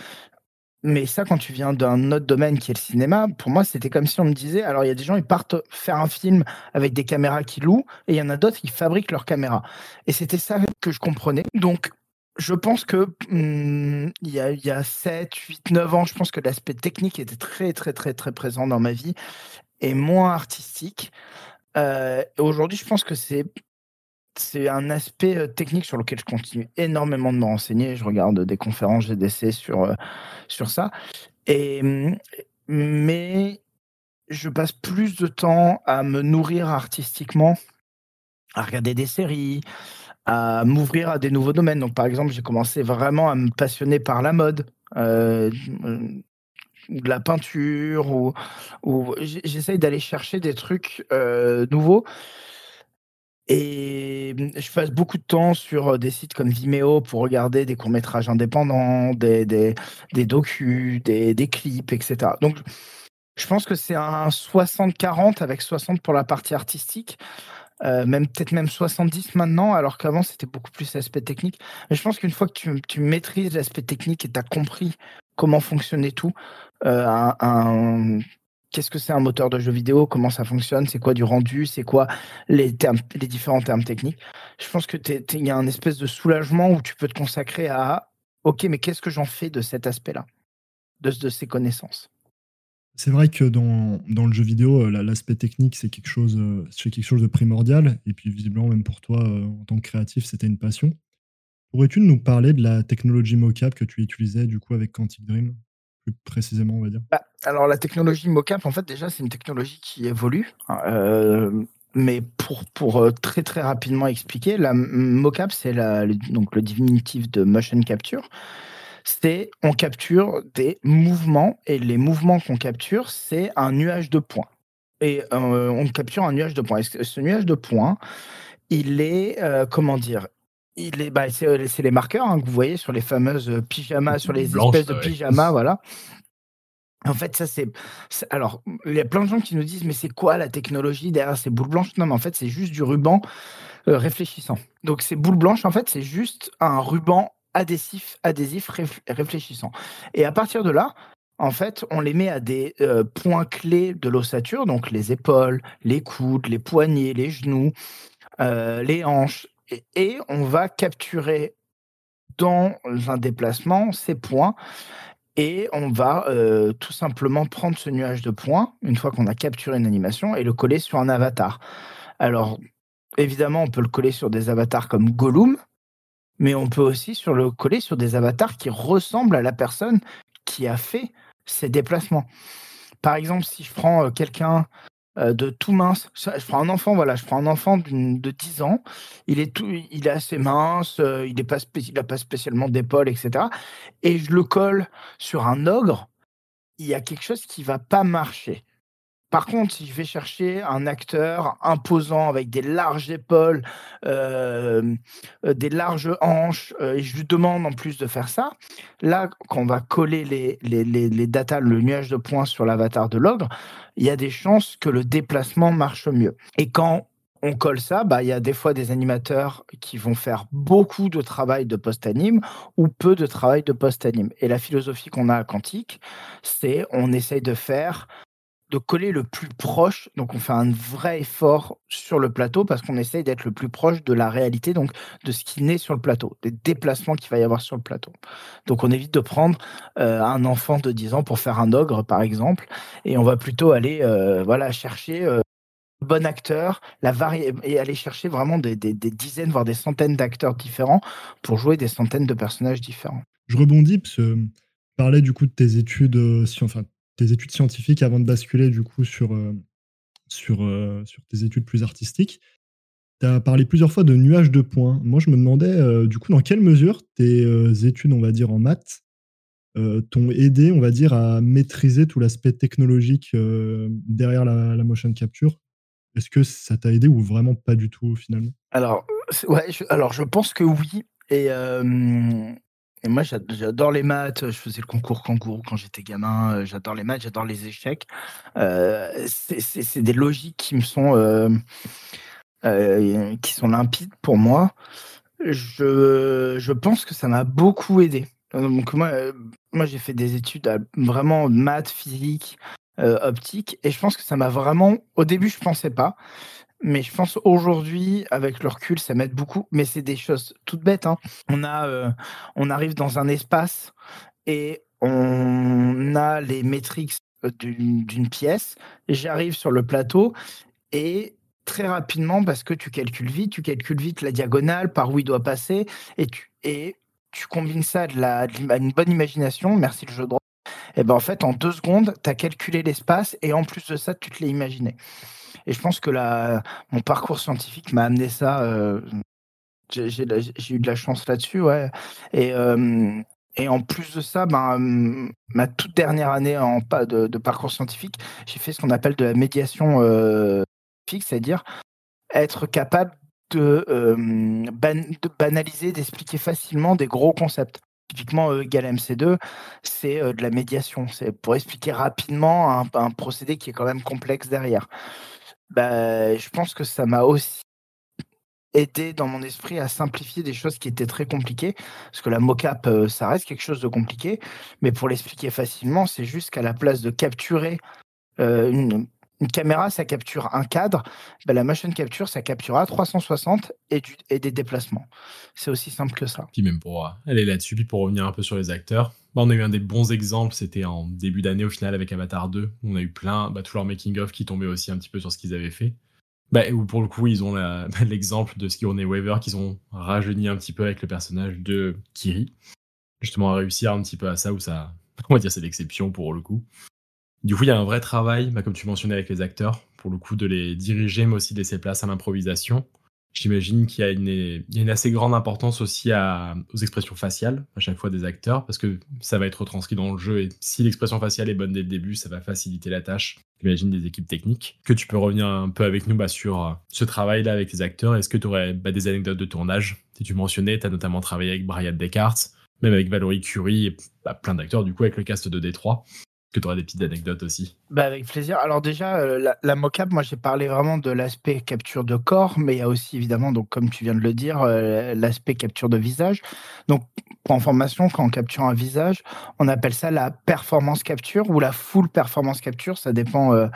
S2: mais ça, quand tu viens d'un autre domaine qui est le cinéma, pour moi, c'était comme si on me disait, alors il y a des gens, ils partent faire un film avec des caméras qui louent, et il y en a d'autres qui fabriquent leurs caméras. Et c'était ça que je comprenais. Donc, je pense que hmm, il, y a, il y a 7, 8, 9 ans, je pense que l'aspect technique était très, très, très, très présent dans ma vie, et moins artistique. Euh, Aujourd'hui, je pense que c'est c'est un aspect technique sur lequel je continue énormément de me renseigner. Je regarde des conférences GDC sur, sur ça. Et, mmh, mais je passe plus de temps à me nourrir artistiquement, à regarder des séries, à m'ouvrir à des nouveaux domaines. Donc, par exemple, j'ai commencé vraiment à me passionner par la mode. Euh, de la peinture ou, ou j'essaye d'aller chercher des trucs nouveaux et mmh, je passe beaucoup de temps sur des sites comme Vimeo pour regarder des courts-métrages indépendants, des, des, des docus, des, des, clips, etc. Donc, je pense que c'est un 60-40 avec 60 pour la partie artistique, euh, même peut-être même 70 maintenant, alors qu'avant c'était beaucoup plus l'aspect technique. Mais je pense qu'une fois que tu, tu maîtrises l'aspect technique et tu as compris comment fonctionnait tout, euh, un qu'est-ce que c'est un moteur de jeu vidéo, comment ça fonctionne, c'est quoi du rendu, c'est quoi les, différents termes techniques. Je pense que il y a un espèce de soulagement où tu peux te consacrer à OK, mais qu'est-ce que j'en fais de cet aspect-là, de, ces connaissances?
S3: C'est vrai que dans, le jeu vidéo, euh, l'aspect technique, c'est quelque, chose, euh, quelque chose de primordial. Et puis, visiblement, même pour toi, euh, en tant que créatif, c'était une passion. Pourrais-tu nous parler de la technologie mocap que tu utilisais du coup avec Quantic Dream? Plus précisément, on va dire
S2: bah, Alors, la technologie mocap, en fait, déjà, c'est une technologie qui évolue. Euh, mais pour, pour euh, très très rapidement expliquer, la mocap, c'est le, donc le diminutif de motion capture. C'est on capture des mouvements et les mouvements qu'on capture, c'est un nuage de points. Et euh, on capture un nuage de points. Ce nuage de points, il est, comment dire, bah, euh, c'est, les marqueurs hein, que vous voyez sur les fameuses euh, pyjamas, sur les espèces de pyjamas, voilà. En fait, ça c'est. Alors, il y a plein de gens qui nous disent, mais c'est quoi la technologie derrière ces boules blanches? Non, mais en fait, c'est juste du ruban euh, réfléchissant. Donc, ces boules blanches, en fait, c'est juste un ruban adhésif, adhésif réfléchissant. Et à partir de là, en fait, on les met à des points clés de l'ossature, donc les épaules, les coudes, les poignets, les genoux, les hanches, et, on va capturer dans un déplacement ces points et on va tout simplement prendre ce nuage de points, une fois qu'on a capturé une animation, et le coller sur un avatar. Alors, évidemment, on peut le coller sur des avatars comme Gollum, mais on peut aussi sur le coller sur des avatars qui ressemblent à la personne qui a fait ces déplacements. Par exemple, si je prends quelqu'un de tout mince, je prends un enfant, voilà, je prends un enfant de 10 ans, il est, tout, il assez mince, il n'a pas, pas spécialement d'épaule, etc. Et je le colle sur un ogre, il y a quelque chose qui va pas marcher. Par contre, si je vais chercher un acteur imposant avec des larges épaules, euh, euh, des larges hanches, euh, et je lui demande en plus de faire ça, là, quand on va coller les, les, les, datas, le nuage de points sur l'avatar de l'ogre, il y a des chances que le déplacement marche mieux. Et quand on colle ça, bah, il y a des fois des animateurs qui vont faire beaucoup de travail de post-anime ou peu de travail de post-anime. Et la philosophie qu'on a à Quantique, c'est on essaye de faire de coller le plus proche. Donc, on fait un vrai effort sur le plateau parce qu'on essaye d'être le plus proche de la réalité, donc de ce qui naît sur le plateau, des déplacements qu'il va y avoir sur le plateau. Donc, on évite de prendre euh, un enfant de 10 ans pour faire un ogre, par exemple, et on va plutôt aller euh, voilà, chercher. Euh, bon acteur, la vari et aller chercher vraiment des, dizaines, voire des centaines d'acteurs différents pour jouer des centaines de personnages différents.
S3: Je rebondis parce que parlais du coup de tes études, si, enfin, tes études scientifiques avant de basculer du coup sur, euh, sur, euh, sur tes études plus artistiques. Tu as parlé plusieurs fois de nuages de points. Moi, je me demandais euh, du coup dans quelle mesure tes études, on va dire, en maths t'ont aidé, on va dire, à maîtriser tout l'aspect technologique derrière la, motion capture? Est-ce que ça t'a aidé ou vraiment pas du tout finalement
S2: Alors, ouais, alors je pense que oui. Et moi, j'adore les maths. Je faisais le concours kangourou quand j'étais gamin. Euh, j'adore les maths, j'adore les échecs. Euh, c'est des logiques qui me sont, euh, qui sont limpides pour moi. Je, je pense que ça m'a beaucoup aidé. Donc moi, moi j'ai fait des études à vraiment maths, physique, optique, et je pense que ça m'a vraiment. Au début, je pensais pas, mais je pense aujourd'hui, avec le recul, ça m'aide beaucoup. Mais c'est des choses toutes bêtes. Hein. On, a, euh, on arrive dans un espace et on a les métriques euh, d'une pièce. J'arrive sur le plateau et très rapidement, parce que tu calcules vite, tu calcules vite la diagonale, par où il doit passer, et tu, et tu combines ça à, de la, une bonne imagination, merci le jeu de rôle, et ben en fait, en deux secondes, tu as calculé l'espace, et en plus de ça, tu te l'as imaginé. Et je pense que la, mon parcours scientifique m'a amené ça. Euh, j'ai eu de la chance là-dessus, ouais. Et, euh, en plus de ça, ben, ma toute dernière année en, de, parcours scientifique, j'ai fait ce qu'on appelle de la médiation euh, fixe, c'est-à-dire être capable de, de banaliser, d'expliquer facilement des gros concepts. Typiquement, E égale MC2, c'est de la médiation. C'est pour expliquer rapidement un, procédé qui est quand même complexe derrière bah, je pense que ça m'a aussi aidé dans mon esprit à simplifier des choses qui étaient très compliquées. Parce que la mocap, ça reste quelque chose de compliqué. Mais pour l'expliquer facilement, c'est juste qu'à la place de capturer une, caméra, ça capture un cadre. Bah, la machine capture, ça capturera 360 et, et des déplacements. C'est aussi simple que ça.
S1: Puis même pour aller là-dessus, puis pour revenir un peu sur les acteurs, bah, on a eu un des bons exemples, c'était en début d'année au final avec Avatar 2. On a eu plein, bah, tout leur making-of qui tombait aussi un petit peu sur ce qu'ils avaient fait. Bah, où pour le coup, ils ont (laughs) l'exemple de Sigourney Weaver qu'ils ont rajeuni un petit peu avec le personnage de Kiri. Justement, à réussir un petit peu à ça, où ça, (laughs) on va dire, c'est l'exception pour le coup. Du coup, il y a un vrai travail, bah, comme tu mentionnais avec les acteurs, pour le coup, de les diriger, mais aussi de laisser place à l'improvisation. J'imagine qu'il y, a une assez grande importance aussi aux expressions faciales à chaque fois des acteurs, parce que ça va être retranscrit dans le jeu, et si l'expression faciale est bonne dès le début, ça va faciliter la tâche, j'imagine, des équipes techniques. Que tu peux revenir un peu avec nous bah, sur euh, ce travail-là avec les acteurs, est-ce que tu aurais bah, des anecdotes de tournage? Si tu mentionnais, tu as notamment travaillé avec Brian Descartes, même avec Valerie Curie, et plein d'acteurs du coup avec le cast de Détroit que tu auras des petites anecdotes aussi.
S2: Bah avec plaisir. Alors déjà, euh, la, mocap, moi j'ai parlé vraiment de l'aspect capture de corps, mais il y a aussi évidemment, donc comme tu viens de le dire, euh, l'aspect capture de visage. Donc pour information, quand on capture un visage, on appelle ça la performance capture ou la full performance capture. Ça dépend euh,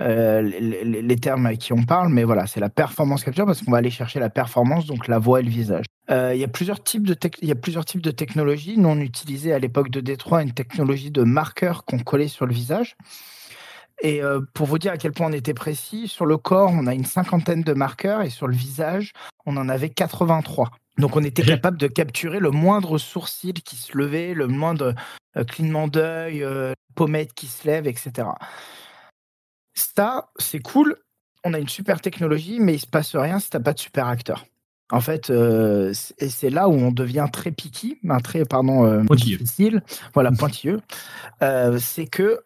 S2: euh, les, termes à qui on parle, mais voilà, c'est la performance capture parce qu'on va aller chercher la performance, donc la voix et le visage. Euh, il y a plusieurs types de il y a plusieurs types de technologies. Nous, on utilisait à l'époque de Détroit une technologie de marqueur qu'on collait sur le visage. Et pour vous dire à quel point on était précis, sur le corps, on a une cinquantaine de marqueurs et sur le visage, on en avait 83. Donc on était capable de capturer le moindre sourcil qui se levait, le moindre euh, clignement d'œil, euh, pommette qui se lève, etc. Ça, c'est cool. On a une super technologie, mais il se passe rien si t'as pas de super acteur. En fait, euh, et c'est là où on devient très picky, un très pardon difficile, voilà pointilleux. c'est que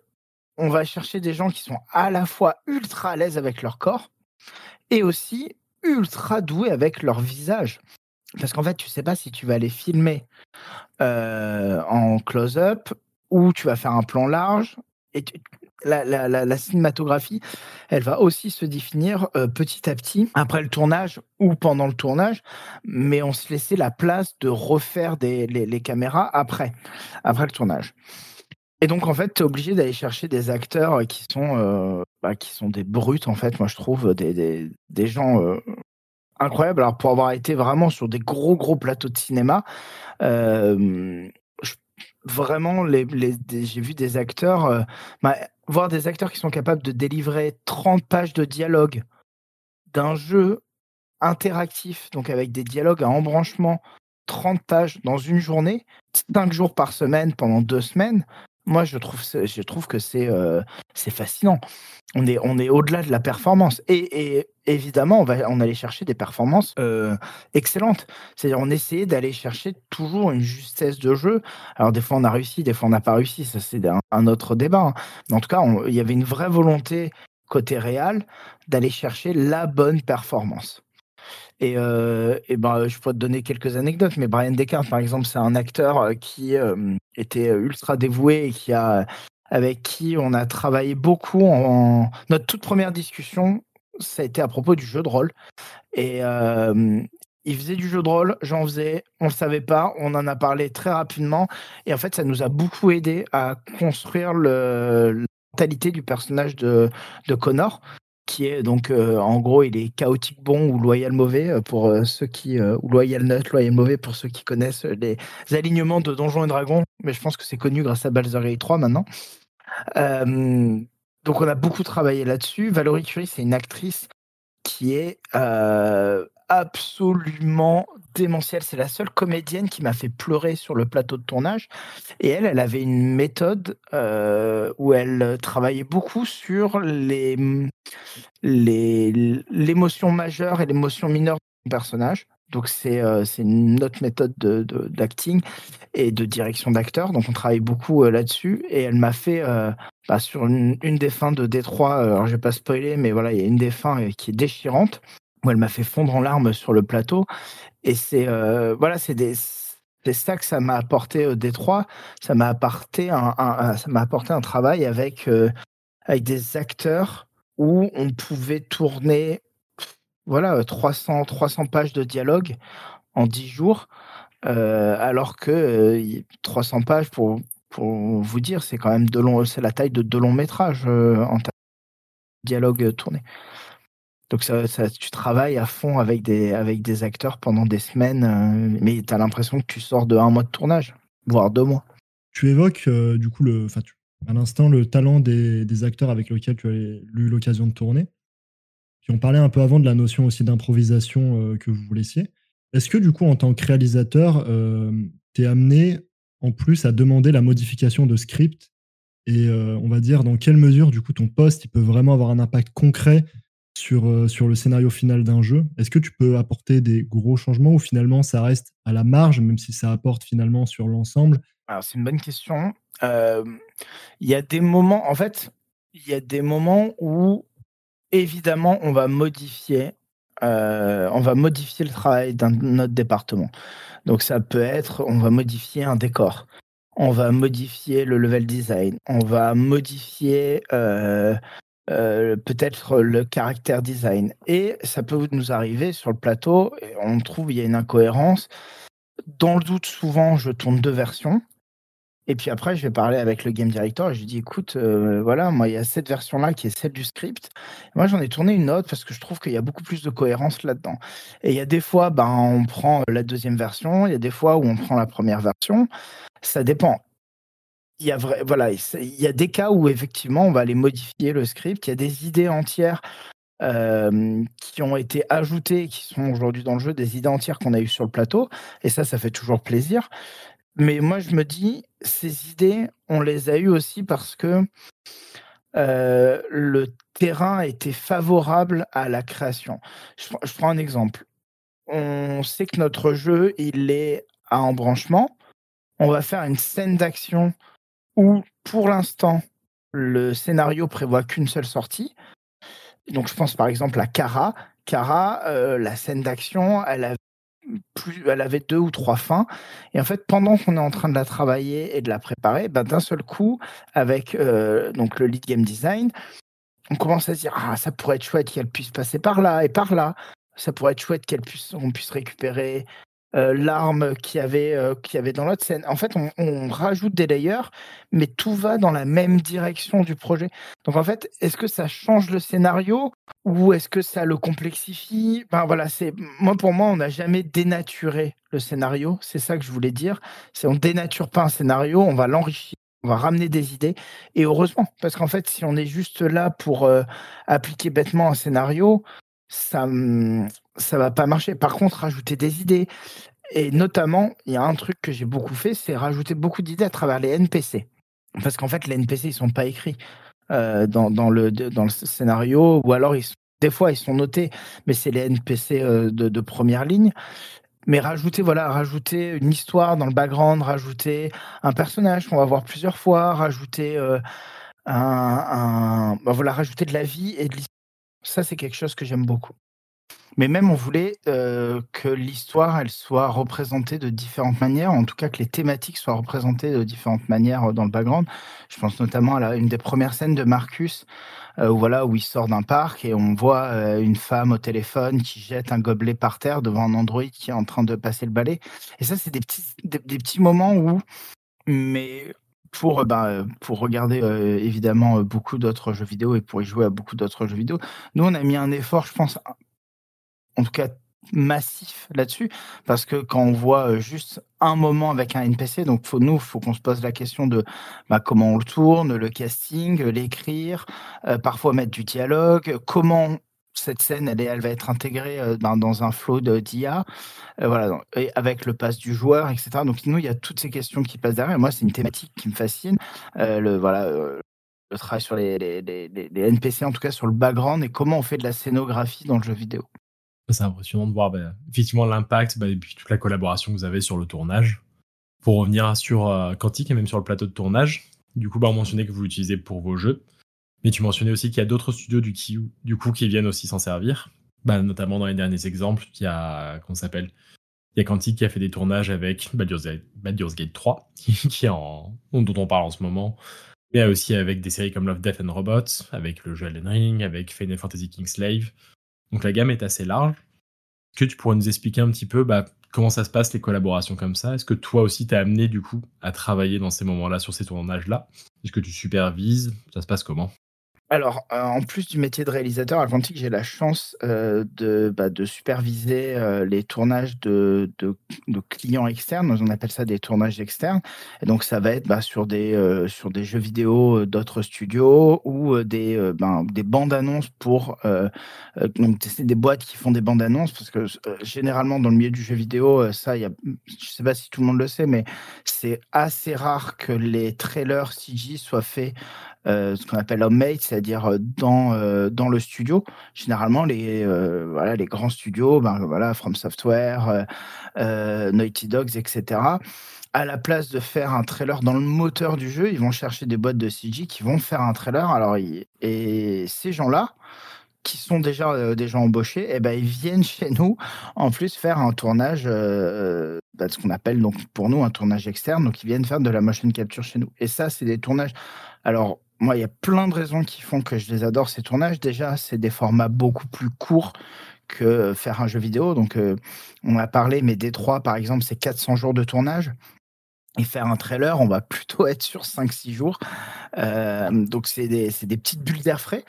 S2: on va chercher des gens qui sont à la fois ultra à l'aise avec leur corps et aussi ultra doués avec leur visage. Parce qu'en fait, tu sais pas si tu vas aller filmer euh, en close-up ou tu vas faire un plan large. Et la, cinématographie, elle va aussi se définir euh, petit à petit après le tournage ou pendant le tournage, mais on se laissait la place de refaire des, les, caméras après, après le tournage. Et donc, en fait, tu es obligé d'aller chercher des acteurs qui sont, euh, bah, qui sont des brutes, en fait, moi, je trouve, des, des, des gens incroyable. Alors, pour avoir été vraiment sur des gros, gros plateaux de cinéma, euh, vraiment, les, j'ai vu des acteurs, euh, bah, voir des acteurs qui sont capables de délivrer 30 pages de dialogue d'un jeu interactif, donc avec des dialogues à embranchement, 30 pages dans une journée, 5 jours par semaine pendant deux semaines. Moi, je trouve, que c'est euh, fascinant. On est, au-delà de la performance. Et, évidemment, on, va, allait chercher des performances euh, excellentes. C'est-à-dire, on essayait d'aller chercher toujours une justesse de jeu. Alors, des fois, on a réussi, des fois, on n'a pas réussi. Ça, c'est un, autre débat. Hein. Mais en tout cas, il y avait une vraie volonté côté réel d'aller chercher la bonne performance. Et, euh, et ben, je pourrais te donner quelques anecdotes, mais Brian Descartes, par exemple, c'est un acteur euh, qui euh, était ultra dévoué et qui a, avec qui on a travaillé beaucoup. Notre toute première discussion, ça a été à propos du jeu de rôle. Et il faisait du jeu de rôle, j'en faisais, on ne savait pas, on en a parlé très rapidement. Et en fait, ça nous a beaucoup aidé à construire le, la mentalité du personnage de Connor qui est donc euh, en gros il est chaotique bon ou loyal mauvais euh, pour euh, ceux qui ou loyal nut loyal mauvais pour ceux qui connaissent les alignements de Donjons et Dragons. Mais je pense que c'est connu grâce à Baldur's Gate 3 maintenant. Donc on a beaucoup travaillé là-dessus. Valerie Curie c'est une actrice qui est absolument démentielle. C'est la seule comédienne qui m'a fait pleurer sur le plateau de tournage. Et elle, elle avait une méthode euh, où elle travaillait beaucoup sur les l'émotion majeure et l'émotion mineure du personnage. Donc c'est euh, une autre méthode d'acting de, et de direction d'acteur. Donc on travaille beaucoup euh, là-dessus. Et elle m'a fait bah, sur une, des fins de Détroit, alors je vais pas spoiler, mais voilà, il y a une des fins qui est déchirante où elle m'a fait fondre en larmes sur le plateau. Et c'est euh, voilà, c'est des ça que ça m'a apporté au Détroit. Ça m'a apporté un, ça m'a apporté un travail avec euh, avec des acteurs où on pouvait tourner voilà 300 300 pages de dialogue en 10 jours, euh, alors que 300 pages pour pour vous dire, c'est quand même de long, c'est la taille de deux longs métrages en dialogue tourné. Donc ça, tu travailles à fond avec des, avec des acteurs pendant des semaines, euh, mais tu as l'impression que tu sors de un mois de tournage, voire deux mois.
S3: Tu évoques euh, du coup le, à l'instant le talent des, des, acteurs avec lesquels tu as eu l'occasion de tourner. Puis on parlait un peu avant de la notion aussi d'improvisation euh, que vous laissiez. Est-ce que du coup en tant que réalisateur, tu es amené en plus à demander la modification de script? Et on va dire dans quelle mesure du coup ton poste il peut vraiment avoir un impact concret sur, euh, sur le scénario final d'un jeu. Est-ce que tu peux apporter des gros changements ou finalement ça reste à la marge, même si ça apporte finalement sur l'ensemble?
S2: C'est une bonne question. Il y a des moments, en fait, il y a des moments où évidemment on va modifier, euh, on va modifier le travail d'un autre département. Donc ça peut être, on va modifier un décor on va modifier le level design, on va modifier euh, euh, peut-être le caractère design. Et ça peut nous arriver sur le plateau, on trouve il y a une incohérence. dans le doute, souvent, je tourne deux versions. Et puis après, je vais parler avec le game director et je lui dis écoute, euh, voilà, moi, il y a cette version-là qui est celle du script. Moi, j'en ai tourné une autre parce que je trouve qu'il y a beaucoup plus de cohérence là-dedans. Et il y a des fois, ben, on prend la deuxième version, il y a des fois où on prend la première version. Ça dépend. Il y a voilà, il y a des cas où effectivement, on va aller modifier le script. Il y a des idées entières qui ont été ajoutées, qui sont aujourd'hui dans le jeu, des idées entières qu'on a eues sur le plateau. Et ça, ça fait toujours plaisir. Mais moi, je me dis, ces idées, on les a eues aussi parce que le terrain était favorable à la création. Je, prends un exemple. On sait que notre jeu, il est à embranchement. On va faire une scène d'action où, pour l'instant, le scénario prévoit qu'une seule sortie. Donc, je pense par exemple à Kara. Kara, euh, la scène d'action, elle avait deux ou trois fins. Et en fait, pendant qu'on est en train de la travailler et de la préparer, ben, d'un seul coup, avec euh, le lead game design, on commence à se dire ah ça pourrait être chouette qu'elle puisse passer par là et par là. Ça pourrait être chouette qu'elle puisse, puisse récupérer euh, l'arme qu'il y, avait, euh, avait dans l'autre scène. En fait, on, rajoute des layers, mais tout va dans la même direction du projet. Donc en fait, est-ce que ça change le scénario ou est-ce que ça le complexifie? Ben, voilà, c'est moi pour moi, on n'a jamais dénaturé le scénario. C'est ça que je voulais dire. C'est on dénature pas un scénario, on va l'enrichir. On va ramener des idées et heureusement parce qu'en fait si on est juste là pour euh, appliquer bêtement un scénario, ça ça va pas marcher. Par contre, rajouter des idées, et notamment, il y a un truc que j'ai beaucoup fait, c'est rajouter beaucoup d'idées à travers les NPC. Parce qu'en fait, les NPC, ils sont pas écrits euh, dans, le, dans le scénario, ou alors des fois, ils sont notés, mais c'est les NPC euh, de, première ligne. Mais rajouter, voilà, rajouter une histoire dans le background, rajouter un personnage qu'on va voir plusieurs fois, rajouter euh, bah voilà, rajouter de la vie et de l'histoire. Ça, c'est quelque chose que j'aime beaucoup. Mais même on voulait que l'histoire, elle soit représentée de différentes manières, en tout cas que les thématiques soient représentées de différentes manières dans le background. Je pense notamment à la, une des premières scènes de Marcus, où voilà où il sort d'un parc et on voit une femme au téléphone qui jette un gobelet par terre devant un androïde qui est en train de passer le balai. Et ça, c'est des petits, des, petits moments où, mais pour, bah, pour regarder évidemment beaucoup d'autres jeux vidéo et pour y jouer à beaucoup d'autres jeux vidéo, nous on a mis un effort, je pense, en tout cas massif là-dessus parce que quand on voit juste un moment avec un NPC donc faut nous faut qu'on se pose la question de bah, comment on le tourne le casting l'écrire parfois mettre du dialogue comment cette scène elle, elle va être intégrée dans un flow d'IA voilà et avec le pass du joueur etc donc nous il y a toutes ces questions qui passent derrière. Moi c'est une thématique qui me fascine le voilà le travail sur les, les, les, NPC en tout cas sur le background et comment on fait de la scénographie dans le jeu vidéo
S1: c'est impressionnant de voir bah, effectivement l'impact bah, et toute la collaboration que vous avez sur le tournage. Pour revenir sur euh, Quantique et même sur le plateau de tournage, du coup, bah, on mentionnait que vous l'utilisez pour vos jeux, mais tu mentionnais aussi qu'il y a d'autres studios du, qui, du coup qui viennent aussi s'en servir. Notamment dans les derniers exemples, il y a, qu'on s'appelle, il y a Quantique qui a fait des tournages avec Baldur's Gate, 3, (laughs) qui, en, dont on parle en ce moment, mais aussi avec des séries comme Love, Death and Robots, avec le jeu Elden Ring, avec Final Fantasy Kingslave. Donc la gamme est assez large. Est-ce que tu pourrais nous expliquer un petit peu bah, comment ça se passe les collaborations comme ça? Est-ce que toi aussi t'es amené du coup à travailler dans ces moments-là sur ces tournages-là? Est-ce que tu supervises? Ça se passe comment?
S2: Alors, euh, en plus du métier de réalisateur à Quantique, j'ai la chance euh, de, bah, de superviser euh, les tournages de, de, de, clients externes. On appelle ça des tournages externes. Et donc, ça va être bah, sur, des, sur des jeux vidéo d'autres studios ou des, ben, des bandes annonces pour. donc, des boîtes qui font des bandes annonces parce que généralement, dans le milieu du jeu vidéo, ça, y a, je sais pas si tout le monde le sait, mais c'est assez rare que les trailers CG soient faits euh, ce qu'on appelle homemade, c'est-à-dire euh, dans, euh, dans le studio. Généralement, les, voilà, les grands studios, ben, voilà, From Software, Naughty Dogs, etc., à la place de faire un trailer dans le moteur du jeu, ils vont chercher des boîtes de CG qui vont faire un trailer. Alors, et ces gens-là, qui sont déjà des gens embauchés, eh ben, ils viennent (laughs) chez nous en plus faire un tournage, bah, ce qu'on appelle donc pour nous un tournage externe. Donc ils viennent faire de la motion capture chez nous. Et ça, c'est des tournages. Alors moi, il y a plein de raisons qui font que je les adore, ces tournages. Déjà, c'est des formats beaucoup plus courts que faire un jeu vidéo. Donc, on a parlé, mais D3, par exemple, c'est 400 jours de tournage. Et faire un trailer, on va (laughs) plutôt être sur 5-6 jours. donc, c'est des, des, petites bulles d'air frais.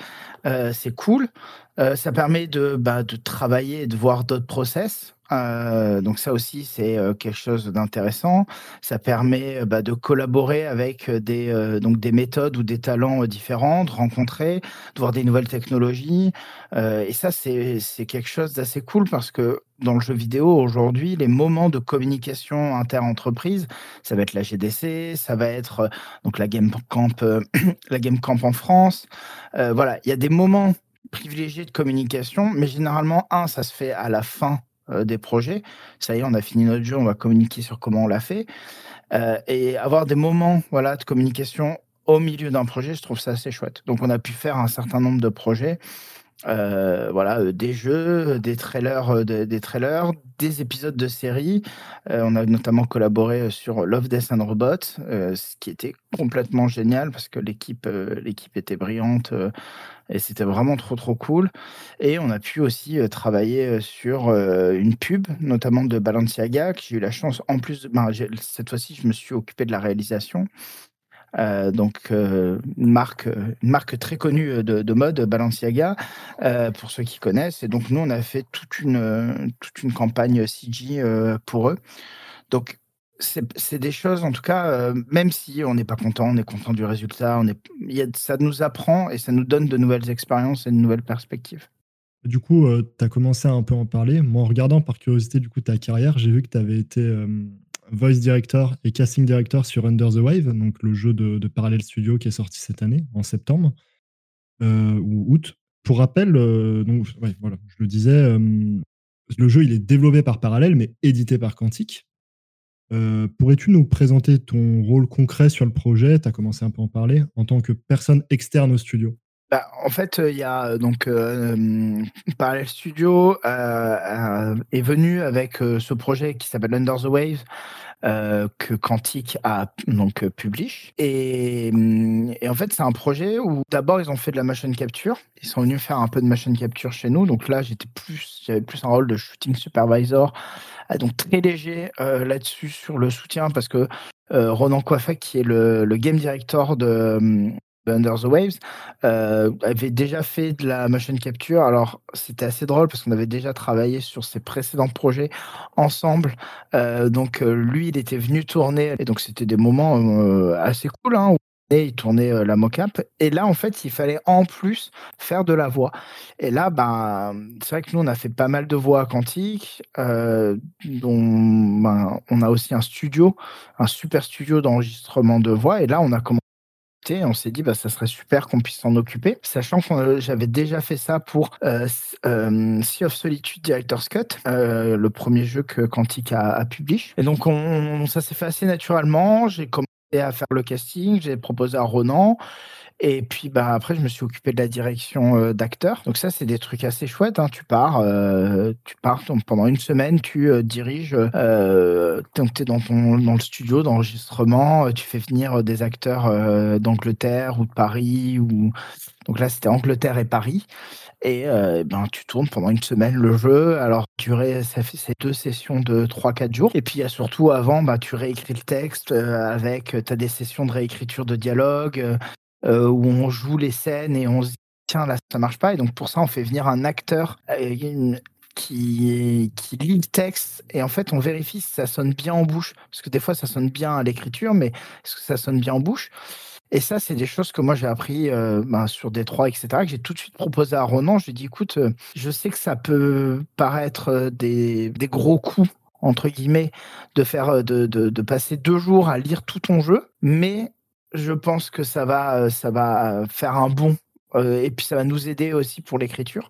S2: c'est cool. ça permet de, bah, de travailler et de voir d'autres process. Euh, donc ça aussi, c'est euh, quelque chose d'intéressant. Ça permet euh, bah, de collaborer avec des, donc des méthodes ou des talents différents, de rencontrer, de voir des nouvelles technologies. et ça, c'est quelque chose d'assez cool parce que dans le jeu vidéo aujourd'hui, les moments de communication inter-entreprise, ça va être la GDC, ça va être donc la Game Camp, (clears throat) la Game Camp en France. voilà, il y a des moments privilégiés de communication, mais généralement, un, ça se fait à la fin euh, des projets. Ça y est, on a fini notre jeu, on va communiquer sur comment on l'a fait. Euh, et avoir des moments voilà, de communication au milieu d'un projet, je trouve ça assez chouette. Donc on a pu faire un certain nombre de projets. Euh, voilà, des jeux, des trailers, des trailers, des épisodes de séries. on a notamment collaboré sur Love, Death and Robots, ce qui était complètement génial parce que l'équipe, l'équipe était brillante. Et c'était vraiment trop, trop cool. Et on a pu aussi euh, travailler euh, sur euh, une pub, notamment de Balenciaga, que j'ai eu la chance, en plus, de, ben, cette fois-ci, je me suis occupé de la réalisation. donc une marque, une marque très connue de, mode, Balenciaga, pour ceux qui connaissent. Et donc nous, on a fait toute une toute une campagne CG pour eux. Donc c'est des choses, en tout cas, euh, même si on n'est pas content, on est content du résultat, on est, ça nous apprend et ça nous donne de nouvelles expériences et de nouvelles perspectives.
S3: Du coup, euh, tu as commencé à un peu en parler. Moi, en regardant par curiosité du coup ta carrière, j'ai vu que tu avais été euh, voice director et casting director sur Under the Wave, donc le jeu de, Parallel Studio qui est sorti cette année, en septembre ou août. Pour rappel, donc, voilà, je le disais, le jeu il est développé par Parallel mais édité par Quantic. Euh, pourrais-tu nous présenter ton rôle concret sur le projet? Tu as commencé un peu en parler en tant que personne externe au studio.
S2: Bah, en fait, il y a donc euh, Parallel Studio euh, est venu avec ce projet qui s'appelle Under the Wave. que Quantic a donc publish et, et en fait c'est un projet où d'abord ils ont fait de la motion capture ils sont venus faire un peu de motion capture chez nous donc là j'étais plus j'avais plus un rôle de shooting supervisor donc très léger euh, là-dessus sur le soutien parce que euh, Ronan Coiffa, qui est le, game director de, Under the Waves, euh, avait déjà fait de la motion capture. Alors, c'était assez drôle parce qu'on avait déjà travaillé sur ses précédents projets ensemble. donc, lui, il était venu tourner et donc c'était des moments assez cool hein, il tournait euh, la mocap. Et là, en fait, il fallait en plus faire de la voix. Et là, ben, c'est vrai que nous, on a fait pas mal de voix quantiques, euh, dont ben, on a aussi un studio, un super studio d'enregistrement de voix. Et là, on a commencé on s'est dit bah ça serait super qu'on puisse s'en occuper, sachant que j'avais déjà fait ça pour euh, Sea of Solitude Director's Cut, le premier jeu que Quantic a, a publié. Et donc on, ça s'est fait assez naturellement. J'ai commencé à faire le casting, j'ai proposé à Ronan. Et puis bah, après, je me suis occupé de la direction euh, d'acteurs. Donc ça, c'est des trucs assez chouettes. Hein. Tu pars, euh, tu pars donc, pendant une semaine, tu euh, diriges, tu es dans, ton, dans le studio d'enregistrement, tu fais venir des acteurs d'Angleterre ou de Paris. Ou... Donc là, c'était Angleterre et Paris. Et euh, ben, tu tournes pendant une semaine le jeu. Alors, durée, ça fait ces deux sessions de 3-4 jours. Et puis, surtout avant, bah, tu réécris le texte euh, avec, tu as des sessions de réécriture de dialogue euh, où on joue les scènes et on se dit, tiens, là, ça marche pas. Et donc, pour ça, on fait venir un acteur qui lit le texte et en fait, on vérifie si ça sonne bien en bouche. Parce que des fois, ça sonne bien à l'écriture, mais est-ce que ça sonne bien en bouche? Et ça, c'est des choses que moi j'ai appris euh, ben, sur Détroit, etc., que j'ai tout de suite proposé à Ronan. Je lui ai dit, écoute, euh, je sais que ça peut paraître euh, des, des gros coups, entre guillemets, de, faire, de, de, de, passer deux jours à lire tout ton jeu, mais je pense que ça va, ça va faire un bon. et puis ça va nous aider aussi pour l'écriture.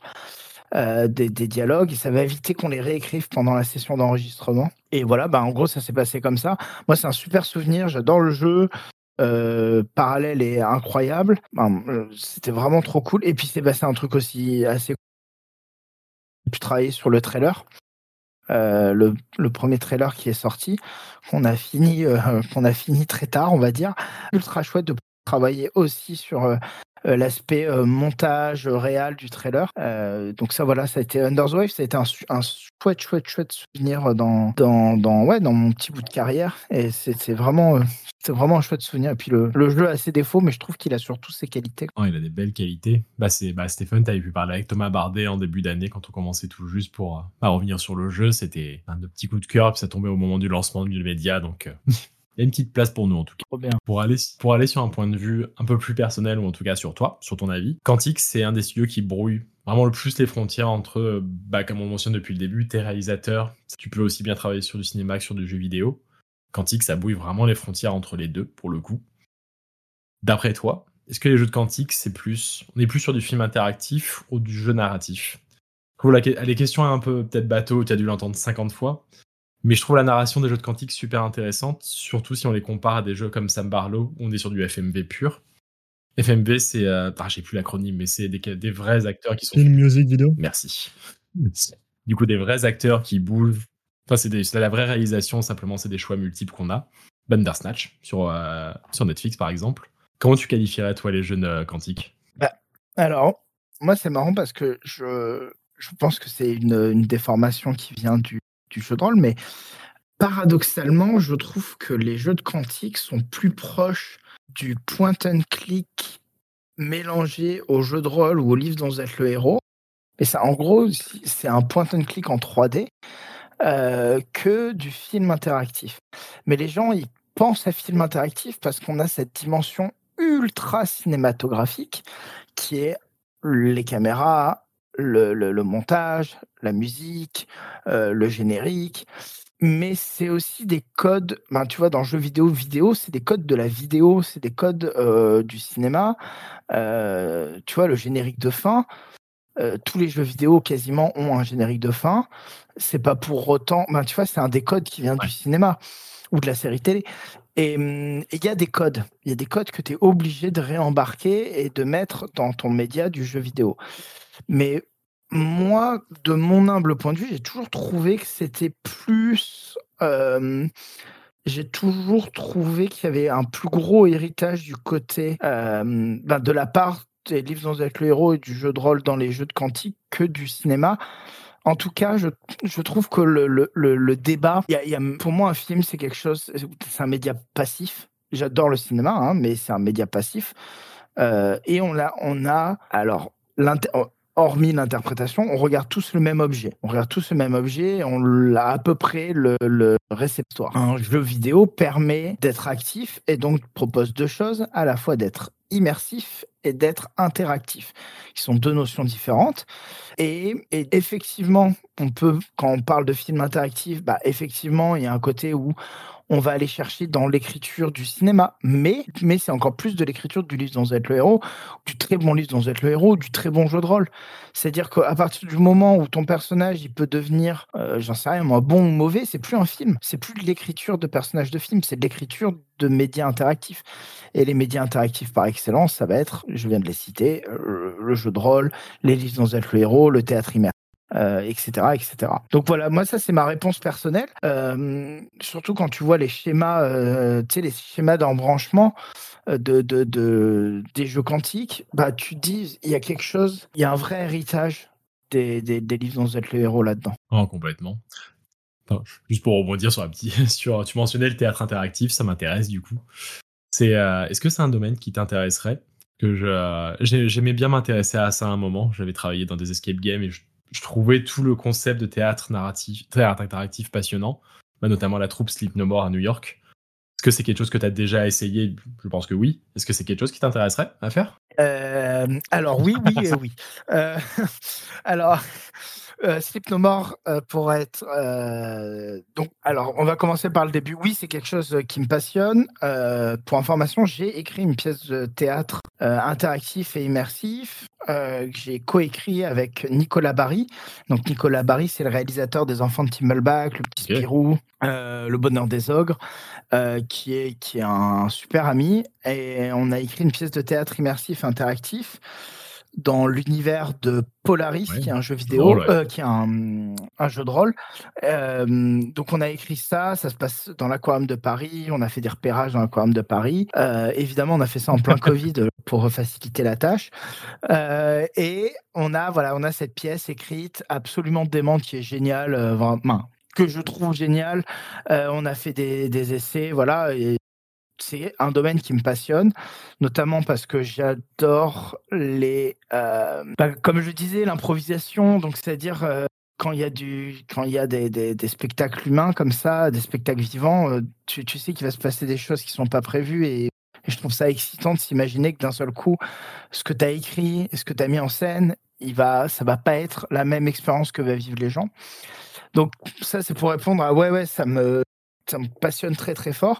S2: des, des, dialogues et ça va éviter qu'on les réécrive pendant la session d'enregistrement. Et voilà, bah en gros, ça s'est passé comme ça. Moi, c'est un super souvenir. J'adore le jeu. Euh, parallèle et incroyable. Euh, c'était vraiment trop cool. Et puis c'est passé un truc aussi assez cool. Pu travailler sur le trailer. Euh, le, premier trailer qui est sorti, qu'on a fini, qu'on a fini très tard, on va dire. Ultra chouette de travailler aussi sur l'aspect montage réel du trailer. donc ça, voilà, ça a été Under the Wave, ça a été un, un chouette, chouette, chouette souvenir dans, dans, dans, ouais, dans mon petit bout de carrière. Et c'est vraiment, c'est vraiment un chouette souvenir. Et puis le, le, jeu a ses défauts, mais je trouve qu'il a surtout ses qualités.
S1: Oh, il a des belles qualités. Bah, c'est, bah, Stéphane, tu avais pu parler avec Thomas Bardet en début d'année quand on commençait tout juste pour bah, revenir sur le jeu. C'était un de petits coups de cœur, puis ça tombait au moment du lancement du média. Donc, (laughs) il y a une petite place pour nous en tout cas.
S2: Trop bien.
S1: Pour aller, pour aller sur un point de vue un peu plus personnel, ou en tout cas sur toi, sur ton avis, Quantic, c'est un des studios qui brouille vraiment le plus les frontières entre, bah, comme on mentionne depuis le début, tes réalisateurs. Tu peux aussi bien travailler sur du cinéma que sur du jeu vidéo. Quantic, ça bouille vraiment les frontières entre les deux, pour le coup. D'après toi, est-ce que les jeux de Quantic, c'est plus, on est plus sur du film interactif ou du jeu narratif? La, les questions un peu peut-être bateau, tu as dû l'entendre 50 fois, mais je trouve la narration des jeux de Quantic super intéressante, surtout si on les compare à des jeux comme Sam Barlow, où on est sur du FMV pur. FMV, c'est. Euh, ah, j'ai plus l'acronyme, mais c'est des, des, vrais acteurs qui sont.
S3: Film, music, vidéo.
S1: Merci. Du coup, des vrais acteurs qui bougent. Enfin, c'est la vraie réalisation, simplement, c'est des choix multiples qu'on a. Bandersnatch, sur, euh, sur Netflix, par exemple. Comment tu qualifierais, toi, les jeunes euh, quantiques?
S2: Bah, Alors, moi, c'est marrant parce que je, je pense que c'est une, une, déformation qui vient du, du jeu de rôle, mais paradoxalement, je trouve que les jeux de quantique sont plus proches du point and click mélangé au jeu de rôle ou au livre dont vous êtes le héros. Et ça, en gros, c'est un point and click en 3D euh, que du film interactif. Mais les gens, ils pensent à film interactif parce qu'on a cette dimension ultra cinématographique qui est les caméras, le, montage, la musique, euh, le générique. Mais c'est aussi des codes, ben, tu vois, dans le jeu vidéo, vidéo, c'est des codes de la vidéo, c'est des codes euh, du cinéma. Tu vois, le générique de fin, tous les jeux vidéo quasiment ont un générique de fin. C'est pas pour autant, ben, tu vois, c'est un des codes qui vient du cinéma ou de la série télé. Et hum, il y a des codes. Il y a des codes que tu es obligé de réembarquer et de mettre dans ton média du jeu vidéo. Mais moi, de mon humble point de vue, j'ai toujours trouvé que c'était plus. Euh, j'ai toujours trouvé qu'il y avait un plus gros héritage du côté euh, ben, de la part des livres dans avec le héros et du jeu de rôle dans les jeux de quantique que du cinéma. En tout cas, je, je trouve que le, le, le, débat, y a, y a, pour moi, un film, c'est quelque chose, c'est un média passif. J'adore le cinéma, hein, mais c'est un média passif. Euh, et on a, on a alors, hormis l'interprétation, on regarde tous le même objet. On regarde tous le même objet, on l'a à peu près le, réceptoire. Un jeu vidéo permet d'être actif et donc propose deux choses, à la fois d'être immersif et d'être interactif, qui sont deux notions différentes. Et, effectivement, on peut, quand on parle de film interactif, bah effectivement, il y a un côté où on va aller chercher dans l'écriture du cinéma. Mais, mais c'est encore plus de l'écriture du livre vous êtes le héros, du très bon livre vous êtes le héros, du très bon jeu de rôle. C'est-à-dire qu'à partir du moment où ton personnage il peut devenir, euh, j'en sais rien moi, bon ou mauvais, c'est plus un film. C'est plus de l'écriture de personnage de film, c'est de l'écriture de médias interactifs. Et les médias interactifs par excellence, ça va être, je viens de les citer, euh, le jeu de rôle, les livres vous êtes le héros, le théâtre immersif euh, etc. Donc voilà, moi ça c'est ma réponse personnelle. Euh, surtout quand tu vois les schémas, euh, tu sais les schémas d'embranchement de, de, de, des jeux quantiques, bah tu dis il y a quelque chose, il y a un vrai héritage des, des, livres dont vous êtes le héros là-dedans.
S1: Oh complètement. juste pour rebondir sur la petite, (laughs) sur tu mentionnais le théâtre interactif, ça m'intéresse du coup. C'est est-ce que c'est un domaine qui t'intéresserait? Que j'aimais bien m'intéresser à ça à un moment. J'avais travaillé dans des escape games et je je trouvais tout le concept de théâtre narratif, théâtre interactif passionnant, bah, notamment la troupe Sleep No More à New York. Est-ce que c'est quelque chose que tu as déjà essayé? Je pense que oui. Est-ce que c'est quelque chose qui t'intéresserait à faire?
S2: Euh, Alors oui, oui oui. Euh, (laughs) alors, euh, Sleep No More pour être... donc, alors, on va commencer par le début. Oui, c'est quelque chose qui me passionne. pour information, j'ai écrit une pièce de théâtre interactif et immersif euh, que j'ai coécrit avec Nicolas Barry. Donc Nicolas Barry, c'est le réalisateur des Enfants de Timmelbach, Le Petit Spirou, euh, Le Bonheur des Ogres, euh, qui, est, qui est un super ami. Et on a écrit une pièce de théâtre immersif interactif dans l'univers de Polaris, qui est un jeu vidéo, euh, qui est un, un, jeu de rôle. Euh, donc on a écrit ça, ça se passe dans l'aquarium de Paris, on a fait des repérages dans l'aquarium de Paris. Euh, évidemment, on a fait ça en plein (laughs) Covid, pour faciliter la tâche. et on a, voilà, on a cette pièce écrite absolument démente qui est géniale, que je trouve géniale. on a fait des, des essais, voilà, et c'est un domaine qui me passionne, notamment parce que j'adore les, euh, bah, comme je disais, l'improvisation. Donc, c'est-à-dire euh, quand il y a du, quand y a des, des, spectacles humains comme ça, des spectacles vivants, euh, tu, tu, sais qu'il va se passer des choses qui sont pas prévues et, je trouve ça excitant de s'imaginer que d'un seul coup, ce que tu as écrit, ce que tu as mis en scène, il va, ça va pas être la même expérience que va vivre les gens. Donc ça, c'est pour répondre à ouais, ouais, ça me, ça me passionne très très fort.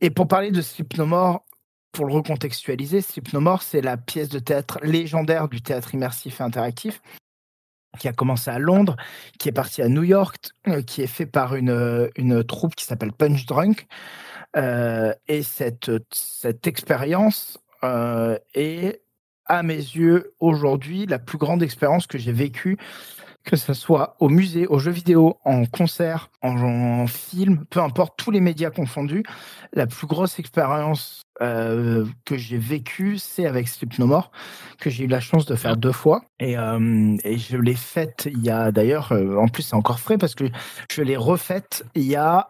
S2: Et pour parler de Sleep No More, pour le recontextualiser, Sleep No More, c'est la pièce de théâtre légendaire du théâtre immersif et interactif qui a commencé à Londres, qui est partie à New York, euh, qui est fait par une, euh, une troupe qui s'appelle Punch Drunk. Euh, et cette, cette expérience est, à mes yeux, aujourd'hui, la plus grande expérience que j'ai vécue que ce soit au musée, aux jeux vidéo, en concert, en, film, peu importe, tous les médias confondus, la plus grosse expérience euh, que j'ai vécue, c'est avec Sleep No que j'ai eu la chance de faire deux fois. Et, euh, je l'ai faite il y a d'ailleurs, euh, en plus c'est encore frais parce que je l'ai refaite il y a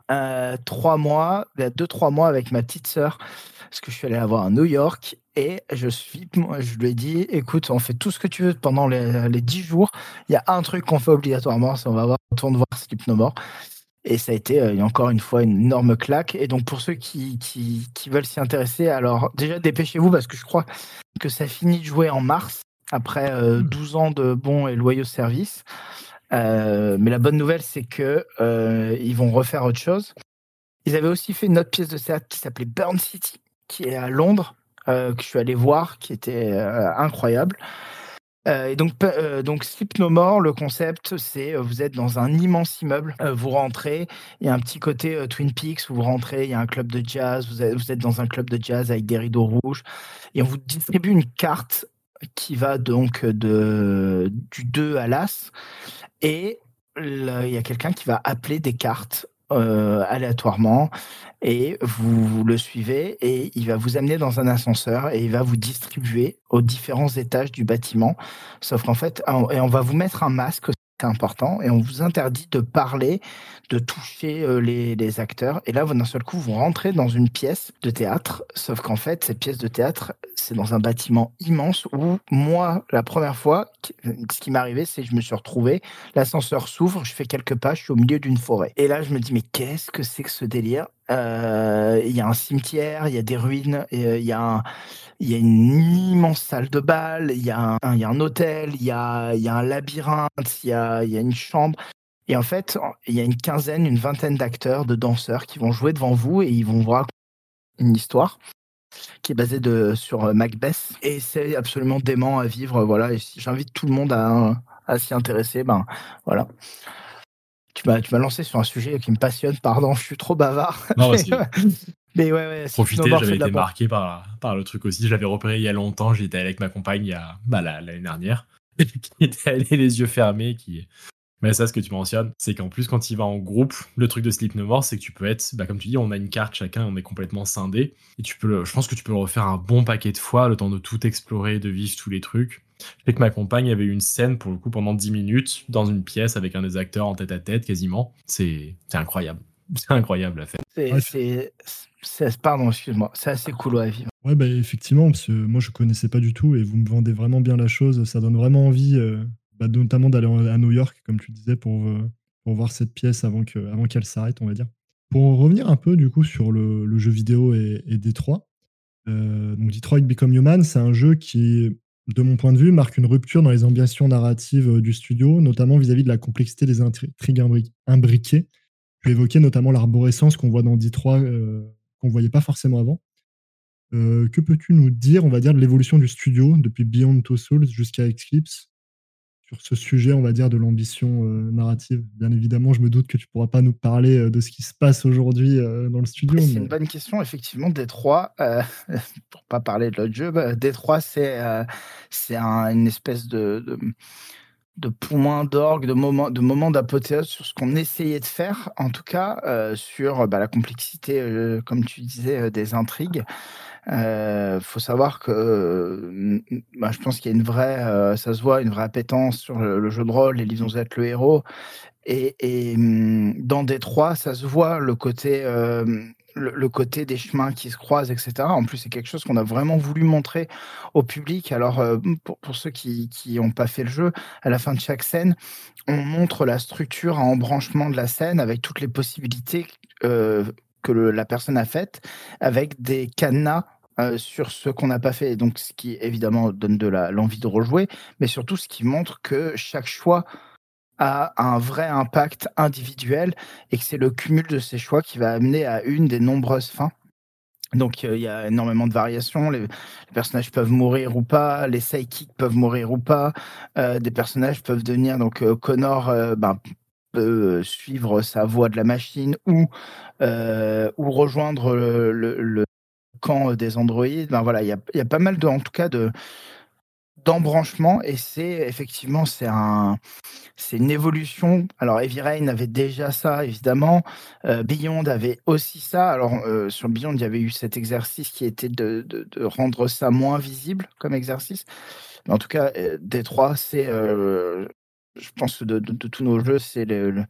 S2: trois mois, il y a deux, trois mois avec ma petite sœur parce que je suis allé la voir à New York et je suis, moi, je lui ai dit, écoute, on fait tout ce que tu veux pendant les, les 10 jours. Il y a un truc qu'on fait obligatoirement, c'est on va voir, on retourne voir More. Et ça a été euh, encore une fois une énorme claque. Et donc pour ceux qui, qui, qui veulent s'y intéresser, alors déjà dépêchez-vous parce que je crois que ça finit de jouer en mars, après 12 euh, ans de bons et loyaux services. Euh, mais la bonne nouvelle, c'est que ils vont refaire autre chose. Ils avaient aussi fait une autre pièce de théâtre qui s'appelait Burn City, qui est à Londres, euh, que je suis allé voir, qui était euh, incroyable. Euh, et donc, donc Sleep No More, le concept, c'est vous êtes dans un immense immeuble, vous rentrez, il y a un petit côté Twin Peaks, vous rentrez, il y a un club de jazz, vous êtes, dans un club de jazz avec des rideaux rouges, et on vous distribue une carte qui va donc de, du 2 à l'As, et il y a quelqu'un qui va appeler des cartes euh, aléatoirement et vous, le suivez et il va vous amener dans un ascenseur et il va vous distribuer aux différents étages du bâtiment. Sauf qu'en fait, et on va vous mettre un masque important et on vous interdit de parler, de toucher euh, les, les, acteurs. Et là, d'un seul coup, vous rentrez dans une pièce de théâtre, sauf qu'en fait, cette pièce de théâtre, c'est dans un bâtiment immense où moi, la première fois, ce qui m'est arrivé, c'est que je me suis retrouvé, l'ascenseur s'ouvre, je fais quelques pas, je suis au milieu d'une forêt. Et là, je me dis, mais qu'est-ce que c'est que ce délire? Il y a un cimetière, il y a des ruines, euh, il y a une immense salle de bal, il y a un, hôtel, il y a, un labyrinthe, il y a, une chambre. Et en fait, il y a une quinzaine, une vingtaine d'acteurs, de danseurs qui vont jouer devant vous et ils vont raconter une histoire qui est basée sur euh, Macbeth. Et c'est absolument dément à vivre. Voilà. J'invite tout le monde à, à s'y intéresser. Ben, voilà. Tu m'as, tu m'as lancé sur un sujet qui me passionne. Pardon, je suis trop bavard.
S1: Non,
S2: Mais (laughs) ouais, ouais.
S1: Profiter, j'avais été marqué par, par le truc aussi. Je l'avais repéré il y a longtemps. J'étais avec ma compagne il y a, bah, l'année dernière. (laughs) qui était allé les yeux fermés. Qui... Mais ça, ce que tu mentionnes, c'est qu'en plus, quand il va en groupe, le truc de Sleep No More, c'est que tu peux être, bah, comme tu dis, on a une carte chacun, on est complètement scindé. Et tu peux, je pense que tu peux le refaire un bon paquet de fois, le temps de tout explorer, de vivre tous les trucs. Je sais que ma compagne avait eu une scène, pour le coup, pendant 10 minutes, dans une pièce avec un des acteurs en tête à tête, quasiment. C'est incroyable. C'est incroyable (laughs) à faire.
S2: C'est, pardon, excuse-moi, c'est assez cool à vivre.
S3: Ouais, bah, effectivement, parce que moi je connaissais pas du tout et vous me vendez vraiment bien la chose. Ça donne vraiment envie, euh, bah, notamment d'aller à New York, comme tu disais, pour, euh, pour voir cette pièce avant, que, avant qu'elle s'arrête, on va dire. Pour revenir un peu du coup sur le, jeu vidéo et, et Détroit, euh, donc Detroit Become Human, c'est un jeu qui, de mon point de vue, marque une rupture dans les ambitions narratives du studio, notamment vis-à-vis de la complexité des intrigues imbriquées. Tu évoquais notamment l'arborescence qu'on voit dans D3, euh, qu'on ne voyait pas forcément avant. Euh, que peux-tu nous dire, on va dire, de l'évolution du studio depuis Beyond Two Souls jusqu'à Eclipse? Sur ce sujet, on va dire, de l'ambition euh, narrative Bien évidemment, je me doute que tu ne pourras pas nous parler de ce qui se passe aujourd'hui dans le studio.
S2: C'est une bonne question, effectivement. D3, (laughs) pour pas parler de l'autre jeu, bah, D3, c'est c'est une espèce de de points d'orgue, de moments, de moments d'apothéose sur ce qu'on essayait de faire, en tout cas sur bah, la complexité, comme tu disais, des intrigues. Il faut savoir que bah, je pense qu'il y a une vraie, ça se voit, une vraie appétence sur le, jeu de rôle, les livres le héros. Et, et dans Détroit, ça se voit le côté le, côté des chemins qui se croisent, etc. En plus, c'est quelque chose qu'on a vraiment voulu montrer au public. Alors, euh, pour, ceux qui n'ont pas fait le jeu, à la fin de chaque scène, on montre la structure à embranchement de la scène avec toutes les possibilités euh, que la personne a faites, avec des cadenas euh, sur ce qu'on n'a pas fait. Donc, ce qui évidemment donne de l'envie de rejouer, mais surtout ce qui montre que chaque choix a un vrai impact individuel et que c'est le cumul de ces choix qui va amener à une des nombreuses fins. Donc il y a énormément de variations. Les, personnages peuvent mourir ou pas, les sidekicks peuvent mourir ou pas. Euh, des personnages peuvent devenir donc euh, Connor euh, ben, peut suivre sa voie de la machine ou ou rejoindre le, camp des androïdes. Ben voilà, il y a, y a, pas mal de en tout cas de d'embranchement et c'est effectivement c'est un c'est une évolution. Alors Heavy Rain avait déjà ça évidemment, euh, Beyond avait aussi ça. Alors euh, sur Beyond il y avait eu cet exercice qui était de, de, rendre ça moins visible comme exercice. Mais en tout cas euh, Détroit c'est euh, je pense de, de, tous nos jeux c'est le,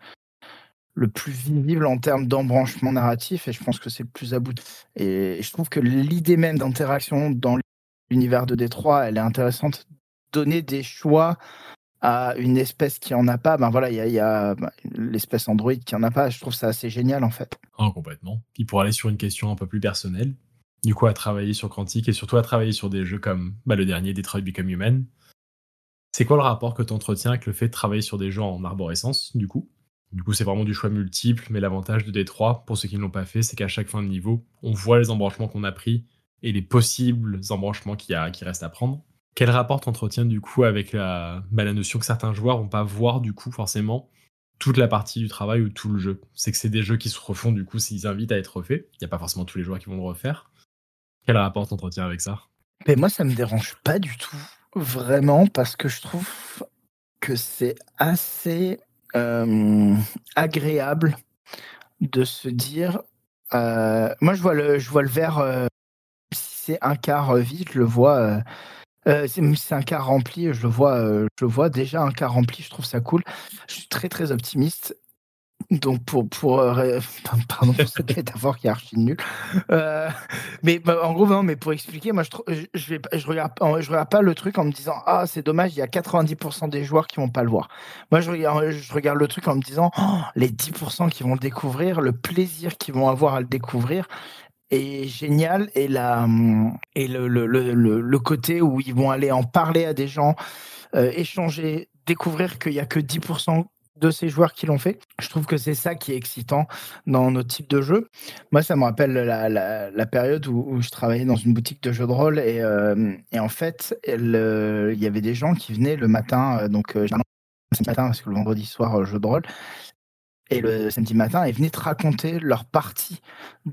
S2: le plus visible en termes d'embranchement narratif et je pense que c'est le plus abouti. Et je trouve que l'idée même d'interaction dans l'univers de Détroit, elle est intéressante. Donner des choix à une espèce qui en a pas, ben voilà, il y a, ben, l'espèce Android qui en a pas. Je trouve ça assez génial en fait.
S1: Ah, complètement. Puis pour aller sur une question un peu plus personnelle, du coup à travailler sur Quantique et surtout à travailler sur des jeux comme bah, le dernier Detroit Become Human. C'est quoi le rapport que tu entretiens avec le fait de travailler sur des jeux en arborescence, du coup? Du coup, c'est vraiment du choix multiple, mais l'avantage de Détroit, pour ceux qui ne l'ont pas fait, c'est qu'à chaque fin de niveau, on voit les embranchements qu'on a pris et les possibles embranchements qui, a, qui restent à prendre. Quel rapport t'entretiens du coup avec la, bah, la notion que certains joueurs vont pas voir du coup forcément toute la partie du travail ou tout le jeu? C'est que c'est des jeux qui se refont du coup s'ils invitent à être refaits. Il n'y a pas forcément tous les joueurs qui vont le refaire. Quel rapport t'entretiens avec ça?
S2: Mais moi ça me dérange pas du tout, vraiment, parce que je trouve que c'est assez euh, agréable de se dire. Euh, moi je vois le, je vois le euh, c'est un quart euh, vide, je le vois. Euh, euh, c'est un quart rempli, je le vois, je le vois déjà un quart rempli, je trouve ça cool. Je suis très très optimiste. Donc pour pour (laughs) pardon pour cette (laughs) métaphore qui est archi nulle. mais bah, en gros non, mais pour expliquer, moi je je, vais je regarde je regarde pas le truc en me disant ah c'est dommage il y a 90% des joueurs qui vont pas le voir. Moi je regarde je regarde le truc en me disant oh, les 10% qui vont le découvrir, le plaisir qu'ils vont avoir à le découvrir est génial et, la, et le, le, le, le, côté où ils vont aller en parler à des gens, euh, échanger, découvrir qu'il n'y a que 10% de ces joueurs qui l'ont fait. Je trouve que c'est ça qui est excitant dans nos types de jeux. Moi, ça me rappelle la, la, période où, je travaillais dans une boutique de jeux de rôle et, euh, et en fait, il y avait des gens qui venaient le matin, euh, donc euh, matin parce que le vendredi soir jeu de rôle et le samedi matin, ils venaient te raconter leur partie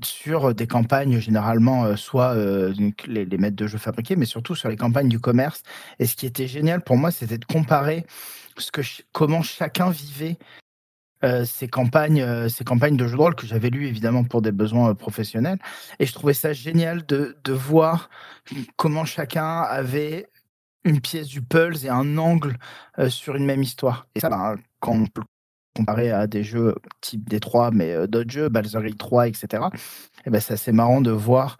S2: sur euh, des campagnes, généralement, euh, soit euh, les, les, maîtres de jeux fabriqués, mais surtout sur les campagnes du commerce. Et ce qui était génial pour moi, c'était de comparer ce que comment chacun vivait ces campagnes, ces campagnes de jeux de rôle que j'avais lues évidemment pour des besoins professionnels. Et je trouvais ça génial de, de voir comment chacun avait une pièce du pulse et un angle sur une même histoire. Et ça, ben, quand comparé à des jeux type D3, mais euh, d'autres jeux, Baldur's Gate 3, etc. Et ben, c'est assez marrant de voir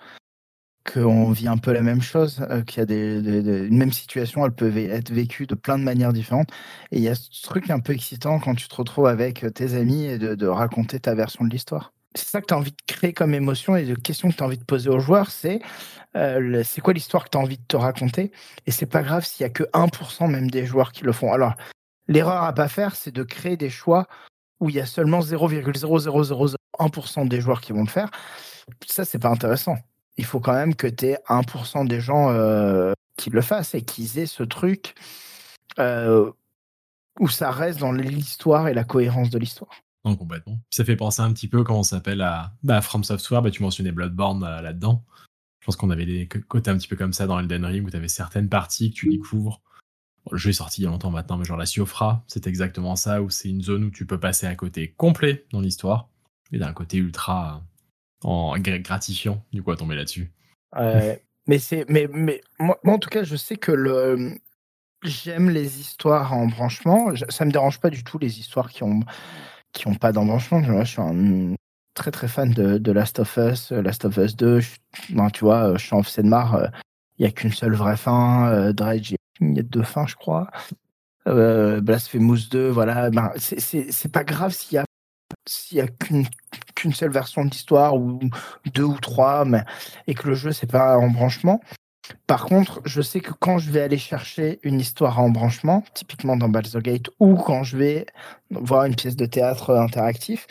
S2: qu'on vit un peu la même chose, euh, qu'il y a des, une même situation, elle peut être vécue de plein de manières différentes. Et il y a ce truc un peu excitant quand tu te retrouves avec tes amis et de, raconter ta version de l'histoire. C'est ça que tu as envie de créer comme émotion et de questions que tu as envie de poser aux joueurs, c'est euh, c'est quoi l'histoire que tu as envie de te raconter? Et c'est pas grave s'il y a que 1% même des joueurs qui le font. Alors, L'erreur à pas faire, c'est de créer des choix où il y a seulement 0,0001% des joueurs qui vont le faire. Ça, c'est pas intéressant. Il faut quand même que tu aies 1% des gens euh, qui le fassent et qu'ils aient ce truc euh, où ça reste dans l'histoire et la cohérence de l'histoire.
S1: Non, complètement. Ça fait penser un petit peu comment on s'appelle à bah, From Software. Bah, tu mentionnais Bloodborne euh, là-dedans. Je pense qu'on avait des côtés un petit peu comme ça dans Elden Ring où tu avais certaines parties que tu découvres le jeu est sorti il y a longtemps maintenant, mais genre la Siofra, c'est exactement ça, où c'est une zone où tu peux passer à côté complet dans l'histoire, et d'un côté ultra en gratifiant, du coup, à tomber là-dessus. (laughs)
S2: mais c'est, mais, mais moi, en tout cas, je sais que le, j'aime les histoires en branchement. Ça me dérange pas du tout les histoires qui ont, qui ont pas d'embranchement. Je suis un très très fan de, de, Last of Us, Last of Us 2. ben, tu vois, Champ of Sedmar, il n'y a qu'une seule vraie fin. Dredge, a deux fins, je crois. Euh, Blasphemous 2, voilà. Ben, c'est pas grave s'il y a qu'une seule version de l'histoire ou deux ou trois, mais, et que le jeu c'est pas en branchement. Par contre, je sais que quand je vais aller chercher une histoire en branchement, typiquement dans Baldur's Gate, ou quand je vais voir une pièce de théâtre interactif,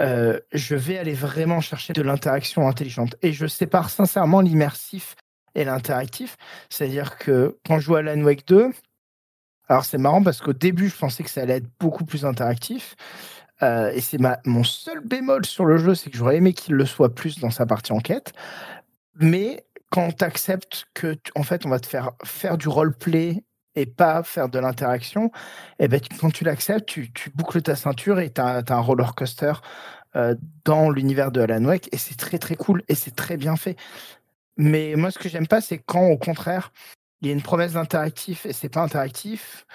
S2: euh, je vais aller vraiment chercher de l'interaction intelligente. Et je sépare sincèrement l'immersif et l'interactif. C'est-à-dire que quand je joue à Alan Wake 2, alors c'est marrant parce qu'au début, je pensais que ça allait être beaucoup plus interactif. Euh, et c'est mon seul bémol sur le jeu, c'est que j'aurais aimé qu'il le soit plus dans sa partie enquête. Mais quand tu acceptes que, en fait, on va te faire faire du roleplay et pas faire de l'interaction, et eh ben, quand tu l'acceptes, tu, boucles ta ceinture et tu as, un roller coaster euh, dans l'univers de Alan Wake. Et c'est très, très cool et c'est très bien fait. Mais moi, ce que j'aime pas, c'est quand, au contraire, il y a une promesse d'interactif et c'est pas interactif,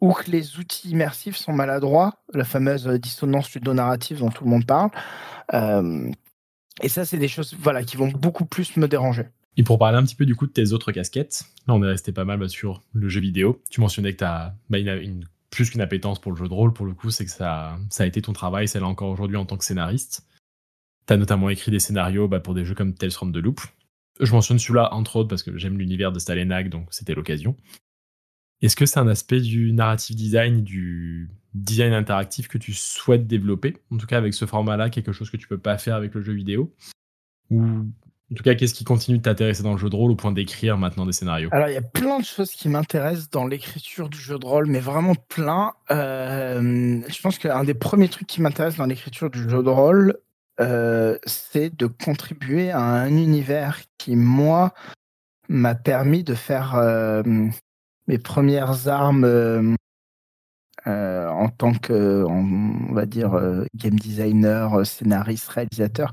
S2: ou que les outils immersifs sont maladroits, la fameuse dissonance ludonarrative dont tout le monde parle. Euh, et ça, c'est des choses voilà, qui vont beaucoup plus me déranger.
S1: Et pour parler un petit peu du coup de tes autres casquettes, là on est resté pas mal bah, sur le jeu vidéo. Tu mentionnais que tu as bah, une, plus qu'une appétence pour le jeu de rôle, pour le coup, c'est que ça, ça a été ton travail, c'est là encore aujourd'hui en tant que scénariste. Tu as notamment écrit des scénarios bah, pour des jeux comme Tales from the Loop, je mentionne celui-là entre autres parce que j'aime l'univers de Stalinag, donc c'était l'occasion. Est-ce que c'est un aspect du narrative design, du design interactif que tu souhaites développer? En tout cas, avec ce format-là, quelque chose que tu peux pas faire avec le jeu vidéo? Ou en tout cas, qu'est-ce qui continue de t'intéresser dans le jeu de rôle au point d'écrire maintenant des scénarios?
S2: Alors, il y a plein de choses qui m'intéressent dans l'écriture du jeu de rôle, mais vraiment plein. Euh, je pense qu'un des premiers trucs qui m'intéresse dans l'écriture du jeu de rôle, euh, c'est de contribuer à un univers qui, moi, m'a permis de faire euh, mes premières armes euh, en tant que, on va dire, game designer, scénariste, réalisateur.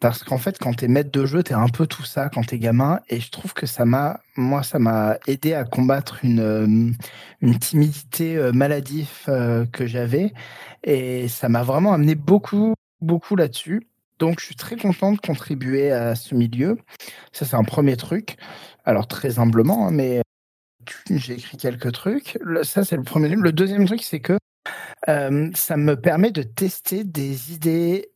S2: Parce qu'en fait, quand tu es maître de jeu, tu es un peu tout ça quand tu es gamin. Et je trouve que ça m'a, moi, ça m'a aidé à combattre une, une timidité maladive que j'avais. Et ça m'a vraiment amené beaucoup beaucoup là-dessus. Donc, je suis très content de contribuer à ce milieu. Ça, c'est un premier truc. Alors, très humblement, hein, mais j'ai écrit quelques trucs. ça, c'est le premier truc. Le deuxième truc, c'est que euh, ça me permet de tester des idées,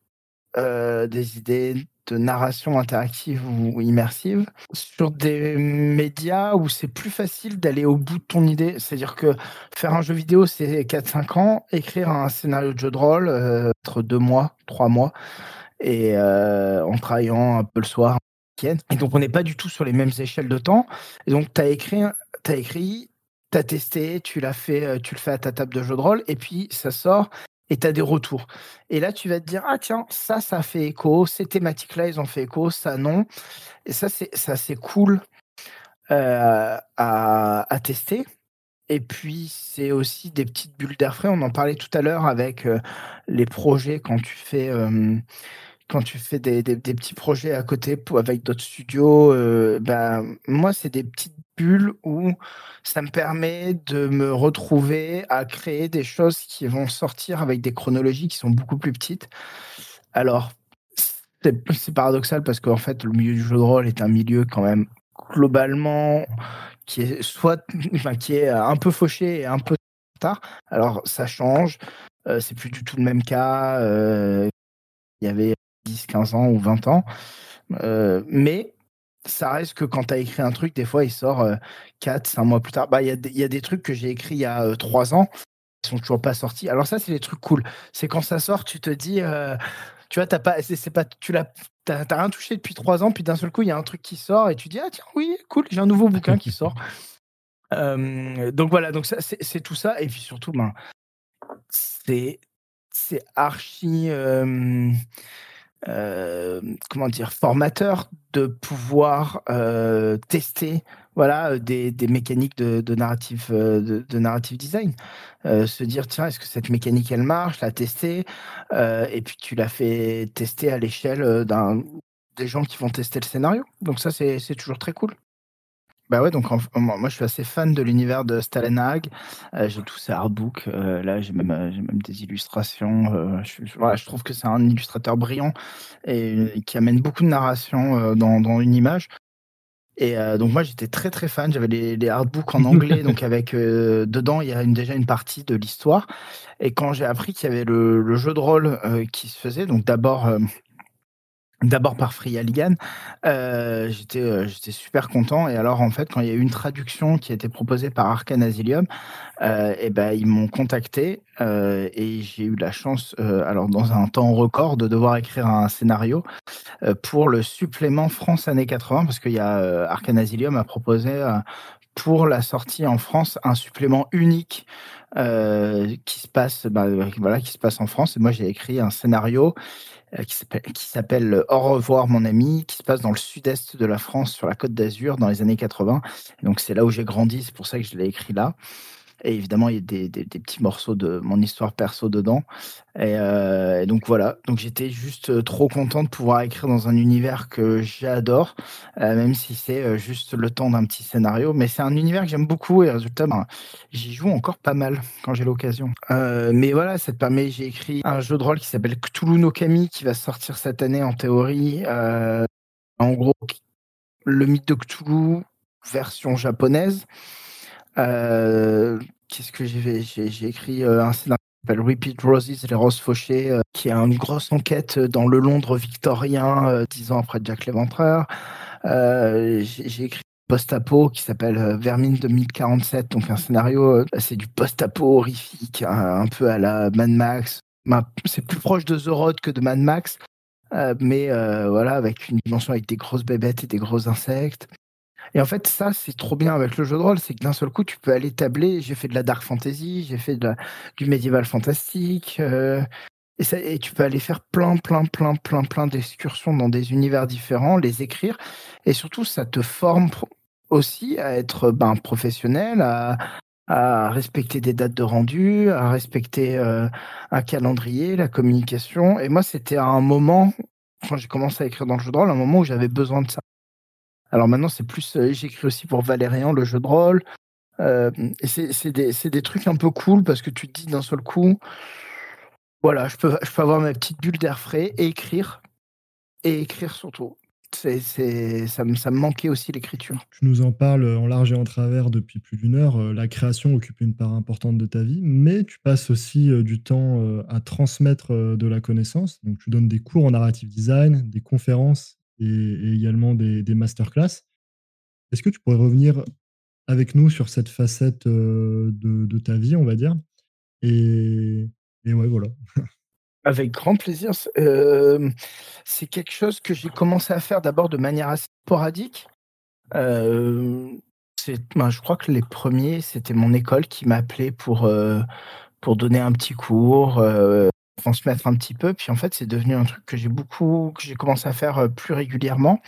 S2: euh, des idées de narration interactive ou immersive sur des médias où c'est plus facile d'aller au bout de ton idée. C'est-à-dire que faire un jeu vidéo, c'est 4-5 ans, écrire un scénario de jeu de rôle, euh, entre 2 mois, 3 mois, et euh, en travaillant un peu le soir. Et donc, on n'est pas du tout sur les mêmes échelles de temps. Et donc, tu as écrit, as écrit, tu as testé, tu l'as fait, euh, tu le fais à ta table de jeu de rôle, et puis ça sort et tu as des retours. Et là, tu vas te dire, ah tiens, ça, ça fait écho, ces thématiques-là, ils ont fait écho, ça non. Et ça, c'est, ça, c'est cool euh, à, à, tester. Et puis, c'est aussi des petites bulles d'air frais. On en parlait tout à l'heure avec euh, les projets quand tu fais, euh, quand tu fais des, des, petits projets à côté avec d'autres studios. ben, moi, c'est des petites bulles où ça me permet de me retrouver à créer des choses qui vont sortir avec des chronologies qui sont beaucoup plus petites. Alors, c'est paradoxal parce qu'en fait, le milieu du jeu de rôle est un milieu quand même globalement qui est soit (laughs) enfin, qui est un peu fauché et un peu tard. Alors, ça change. Euh, c'est plus du tout le même cas. Euh, il y avait 10, 15 ans ou 20 ans. Euh, mais ça reste que quand tu as écrit un truc, des fois, il sort 4, euh, 5 mois plus tard. Bah, il y, a des trucs que j'ai écrits il y a 3 euh, ans qui sont toujours pas sortis. Alors ça, c'est des trucs cool. C'est quand ça sort, tu te dis, euh, tu vois, t'as pas, c'est, pas, tu l'as, t'as, rien touché depuis 3 ans, puis d'un seul coup, il y a un truc qui sort et tu dis, ah tiens, oui, cool, j'ai un nouveau bouquin qui sort. (laughs) donc voilà, donc c'est, tout ça. Et puis surtout, ben, c'est, c'est archi euh, comment dire, formateur de pouvoir euh, tester voilà, des, des mécaniques de, de narrative, de, de, narrative design. se dire, tiens, est-ce que cette mécanique, elle marche? La tester. et puis, tu l'as fait tester à l'échelle d'un des gens qui vont tester le scénario. Donc, ça, c'est toujours très cool. Bah ouais, donc moi je suis assez fan de l'univers de Stalenhag. Euh, j'ai tous ces artbooks. Euh, là, j'ai même, euh, même des illustrations. Je, je, trouve que c'est un illustrateur brillant et qui amène beaucoup de narration dans, dans une image. Et donc moi j'étais très très fan. J'avais les, les artbooks en (laughs) anglais, donc avec dedans il y a une, déjà une partie de l'histoire. Et quand j'ai appris qu'il y avait le, le jeu de rôle qui se faisait, donc d'abord D'abord par Free Alligan, euh, j'étais euh, j'étais super content. Et alors en fait quand il y a eu une traduction qui a été proposée par Arcan Asylum, euh, et ben ils m'ont contacté euh, et j'ai eu la chance euh, alors dans un temps record de devoir écrire un scénario euh, pour le supplément France années 80 parce qu'il y a Arcan Asylum a proposé pour la sortie en France un supplément unique qui se passe bah, voilà qui se passe en France. Et moi j'ai écrit un scénario euh, qui s'appelle Au revoir mon ami, qui se passe dans le sud-est de la France, sur la côte d'Azur, dans les années 80. donc c'est là où j'ai grandi, c'est pour ça que je l'ai écrit là. Et évidemment, il y a des, des, petits morceaux de mon histoire perso dedans. Et, euh, donc voilà, donc j'étais juste euh, trop content de pouvoir écrire dans un univers que j'adore, euh, même si c'est juste le temps d'un petit scénario. Mais c'est un univers que j'aime beaucoup et résultat, ben, j'y joue encore pas mal quand j'ai l'occasion. Mais voilà, ça te permet, j'ai écrit un jeu de rôle qui s'appelle Cthulhu no Kami qui va sortir cette année en théorie. en gros, le mythe de Cthulhu version japonaise. Euh, Qu'est-ce que j'ai J'ai écrit euh, un scénario qui s'appelle Repeat Roses, les roses fauchées, euh, qui est une grosse enquête dans le Londres victorien, euh, dix ans après Jack l'Éventreur. j'ai écrit post-apo qui s'appelle Vermine 2047, donc un scénario, c'est du post-apo horrifique, un, peu à la Mad Max. C'est plus proche de The Road que de Mad Max, mais voilà, avec une dimension avec des grosses bébêtes et des gros insectes. Et en fait, ça, c'est trop bien avec le jeu de rôle, c'est que d'un seul coup, tu peux aller tabler. J'ai fait de la dark fantasy, j'ai fait du médiéval fantastique, euh, et, ça, tu peux aller faire plein, plein, plein, plein, plein d'excursions dans des univers différents, les écrire, et surtout, ça te forme aussi à être ben, professionnel, à, à respecter des dates de rendu, à respecter euh, un calendrier, la communication. Et moi, c'était un moment, quand j'ai commencé à écrire dans le jeu de rôle, un moment où j'avais besoin de ça. Alors maintenant, c'est plus. Euh, j'écris aussi pour Valérian, le jeu de rôle. Euh, c'est des, trucs un peu cool parce que tu te dis d'un seul coup, voilà, je peux, avoir ma petite bulle d'air frais et écrire. Et écrire surtout. Ça, me, ça me manquait aussi l'écriture.
S3: Tu nous en parles en large et en travers depuis plus d'une heure. Euh, la création occupe une part importante de ta vie, mais tu passes aussi du temps à transmettre de la connaissance. Donc tu donnes des cours en narrative design, des conférences et, également des, des masterclass. Est-ce que tu pourrais revenir avec nous sur cette facette euh, de, ta vie, on va dire? Et, ouais, voilà.
S2: Avec grand plaisir. Euh, c'est quelque chose que j'ai commencé à faire d'abord de manière assez sporadique. Euh, ben, je crois que les premiers, c'était mon école qui m'appelait pour, pour donner un petit cours, transmettre un petit peu. Puis en fait, c'est devenu un truc que j'ai beaucoup, que j'ai commencé à faire euh, plus régulièrement.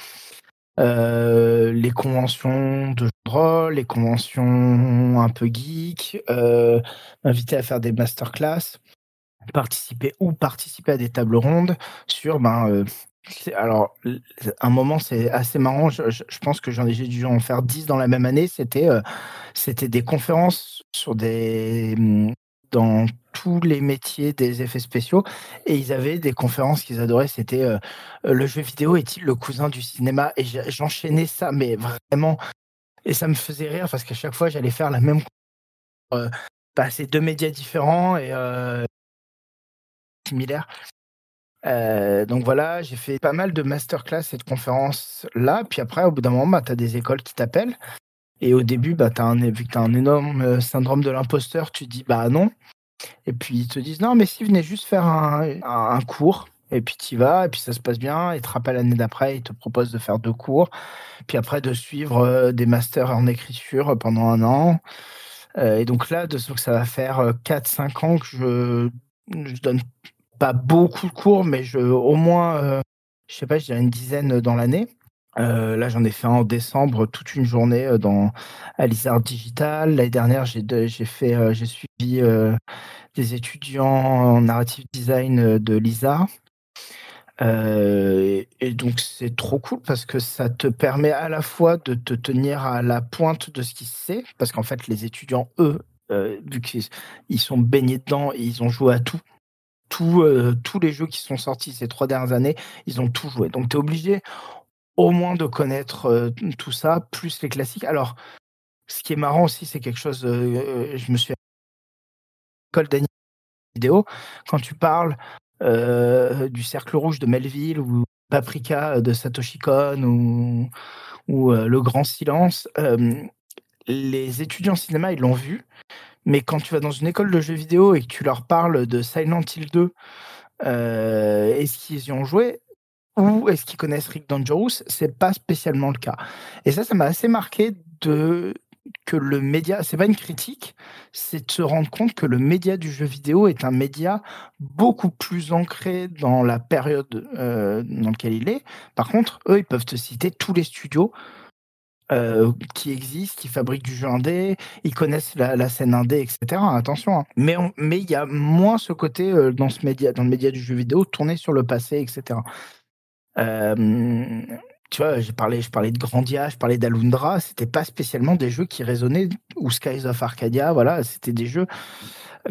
S2: Euh, les conventions de rôle, les conventions un peu geek, euh, m'inviter à faire des masterclass, participer ou participer à des tables rondes sur ben euh, alors, un moment, c'est assez marrant. Je, pense que j'en ai dû en faire 10 dans la même année. C'était c'était des conférences sur des, dans tous les métiers des effets spéciaux et ils avaient des conférences qu'ils adoraient. C'était euh, euh, le jeu vidéo est-il le cousin du cinéma? Et j'enchaînais ça mais vraiment et ça me faisait rire parce qu'à chaque fois j'allais faire la même euh, bah, c'est deux médias différents et euh, similaires. Donc voilà, j'ai fait pas mal de masterclass et de conférences là. Puis après, au bout d'un moment, bah, tu as des écoles qui t'appellent et au début, bah, as un, tu as un énorme euh, syndrome de l'imposteur, tu dis bah non. Et puis ils te disent non, mais si, venez juste faire un, cours. Et puis tu y vas, et puis ça se passe bien. Et te rappellent l'année d'après, ils te proposent de faire deux cours. Puis après, de suivre euh, des masters en écriture pendant un an. Euh, et donc là, de ce que ça va faire 4-5 ans que je, je donne pas beaucoup de cours, mais je, au moins, je sais pas, je dirais une dizaine dans l'année. Euh, là, j'en ai fait un en décembre, toute une journée euh, dans à l'ISAR Digital. L'année dernière, j'ai fait, euh, j'ai suivi des étudiants en narrative design de l'ISAR. Et, et, donc, c'est trop cool parce que ça te permet à la fois de te tenir à la pointe de ce qui se sait, parce qu'en fait, les étudiants, eux, vu qu'ils sont baignés dedans, ils ont joué à tout. Tout, tous les jeux qui sont sortis ces trois dernières années, ils ont tout joué. Donc, tu es obligé, au moins de connaître euh, tout ça, plus les classiques. Alors, ce qui est marrant aussi, c'est quelque chose, euh, euh, je me suis école vidéo, quand tu parles du cercle rouge de Melville ou Paprika de Satoshi Kon ou, Le Grand Silence, les étudiants cinéma, ils l'ont vu, mais quand tu vas dans une école de jeux vidéo et que tu leur parles de Silent Hill 2, est-ce qu'ils y ont joué ou est-ce qu'ils connaissent Rick Dangerous? C'est pas spécialement le cas. Et ça, ça m'a assez marqué de que le média, c'est pas une critique, c'est de se rendre compte que le média du jeu vidéo est un média beaucoup plus ancré dans la période euh, dans laquelle il est. Par contre, eux, ils peuvent te citer tous les studios euh, qui existent, qui fabriquent du jeu indé, ils connaissent la, scène indé, etc. Attention. Hein. Mais mais il y a moins ce côté euh, dans ce média, dans le média du jeu vidéo, tourné sur le passé, etc tu vois, j'ai parlé, je parlais de Grandia, je parlais d'Alundra, c'était pas spécialement des jeux qui résonnaient, ou Skies of Arcadia, voilà, c'était des jeux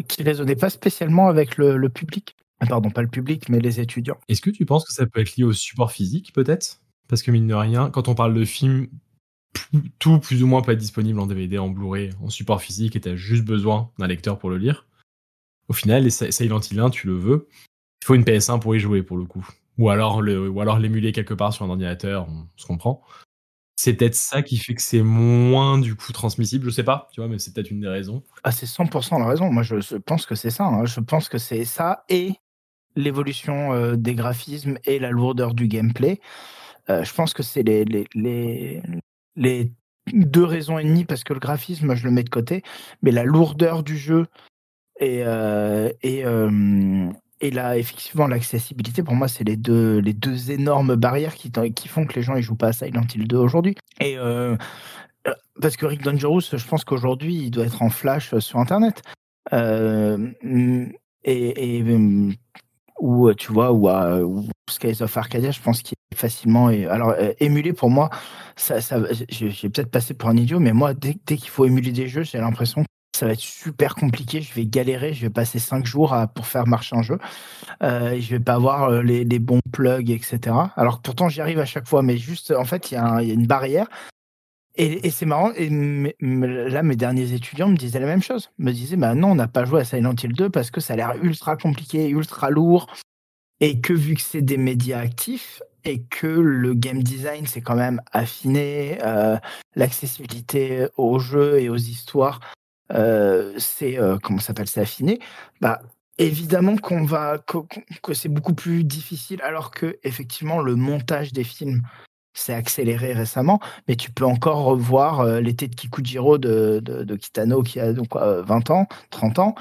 S2: qui résonnaient pas spécialement avec le, public. Pardon, pas le public, mais les étudiants.
S1: Est-ce que tu penses que ça peut être lié au support physique, peut-être? Parce que mine de rien, quand on parle de film, tout plus ou moins peut être disponible en DVD, en Blu-ray, en support physique, et tu as juste besoin d'un lecteur pour le lire. Au final, Silent Hill 1, tu le veux. Il faut une PS1 pour y jouer, pour le coup ou alors le, ou alors l'émuler quelque part sur un ordinateur, on se comprend. C'est peut-être ça qui fait que c'est moins du coup transmissible, je sais pas, tu vois, mais c'est peut-être une des raisons.
S2: Ah, c'est 100% la raison. Moi, je, pense que c'est ça. Hein. Je pense que c'est ça et l'évolution euh, des graphismes et la lourdeur du gameplay. Euh, je pense que c'est les, les, les, deux raisons et demie parce que le graphisme, je le mets de côté, mais la lourdeur du jeu et, euh, et, et là, effectivement, l'accessibilité, pour moi, c'est les deux, les deux énormes barrières qui, font que les gens ne jouent pas à Silent Hill 2 aujourd'hui. Et euh, euh, parce que Rick Dangerous, je pense qu'aujourd'hui, il doit être en flash sur Internet. Euh, et, ou tu vois, ou, ou, Skies of Arcadia, je pense qu'il est facilement. alors, émuler pour moi, ça, j'ai peut-être passé pour un idiot, mais moi, dès qu'il faut émuler des jeux, j'ai l'impression ça va être super compliqué, je vais galérer, je vais passer cinq jours pour faire marcher un jeu, euh, je vais pas avoir euh, les, bons plugs, etc. Alors pourtant j'y arrive à chaque fois, mais juste en fait il y, a une barrière. Et, c'est marrant, là mes derniers étudiants me disaient la même chose, me disaient bah non on n'a pas joué à Silent Hill 2 parce que ça a l'air ultra compliqué, ultra lourd, et que vu que c'est des médias actifs, et que le game design c'est quand même affiné, euh, l'accessibilité aux jeux et aux histoires euh, c'est euh, comment s'appelle, c'est affiné? Bah évidemment qu'on va que, c'est beaucoup plus difficile, alors que effectivement le montage des films s'est accéléré récemment, mais tu peux encore revoir euh, l'été de Kikujiro de, de, Kitano qui a donc 20 ans, 30 ans.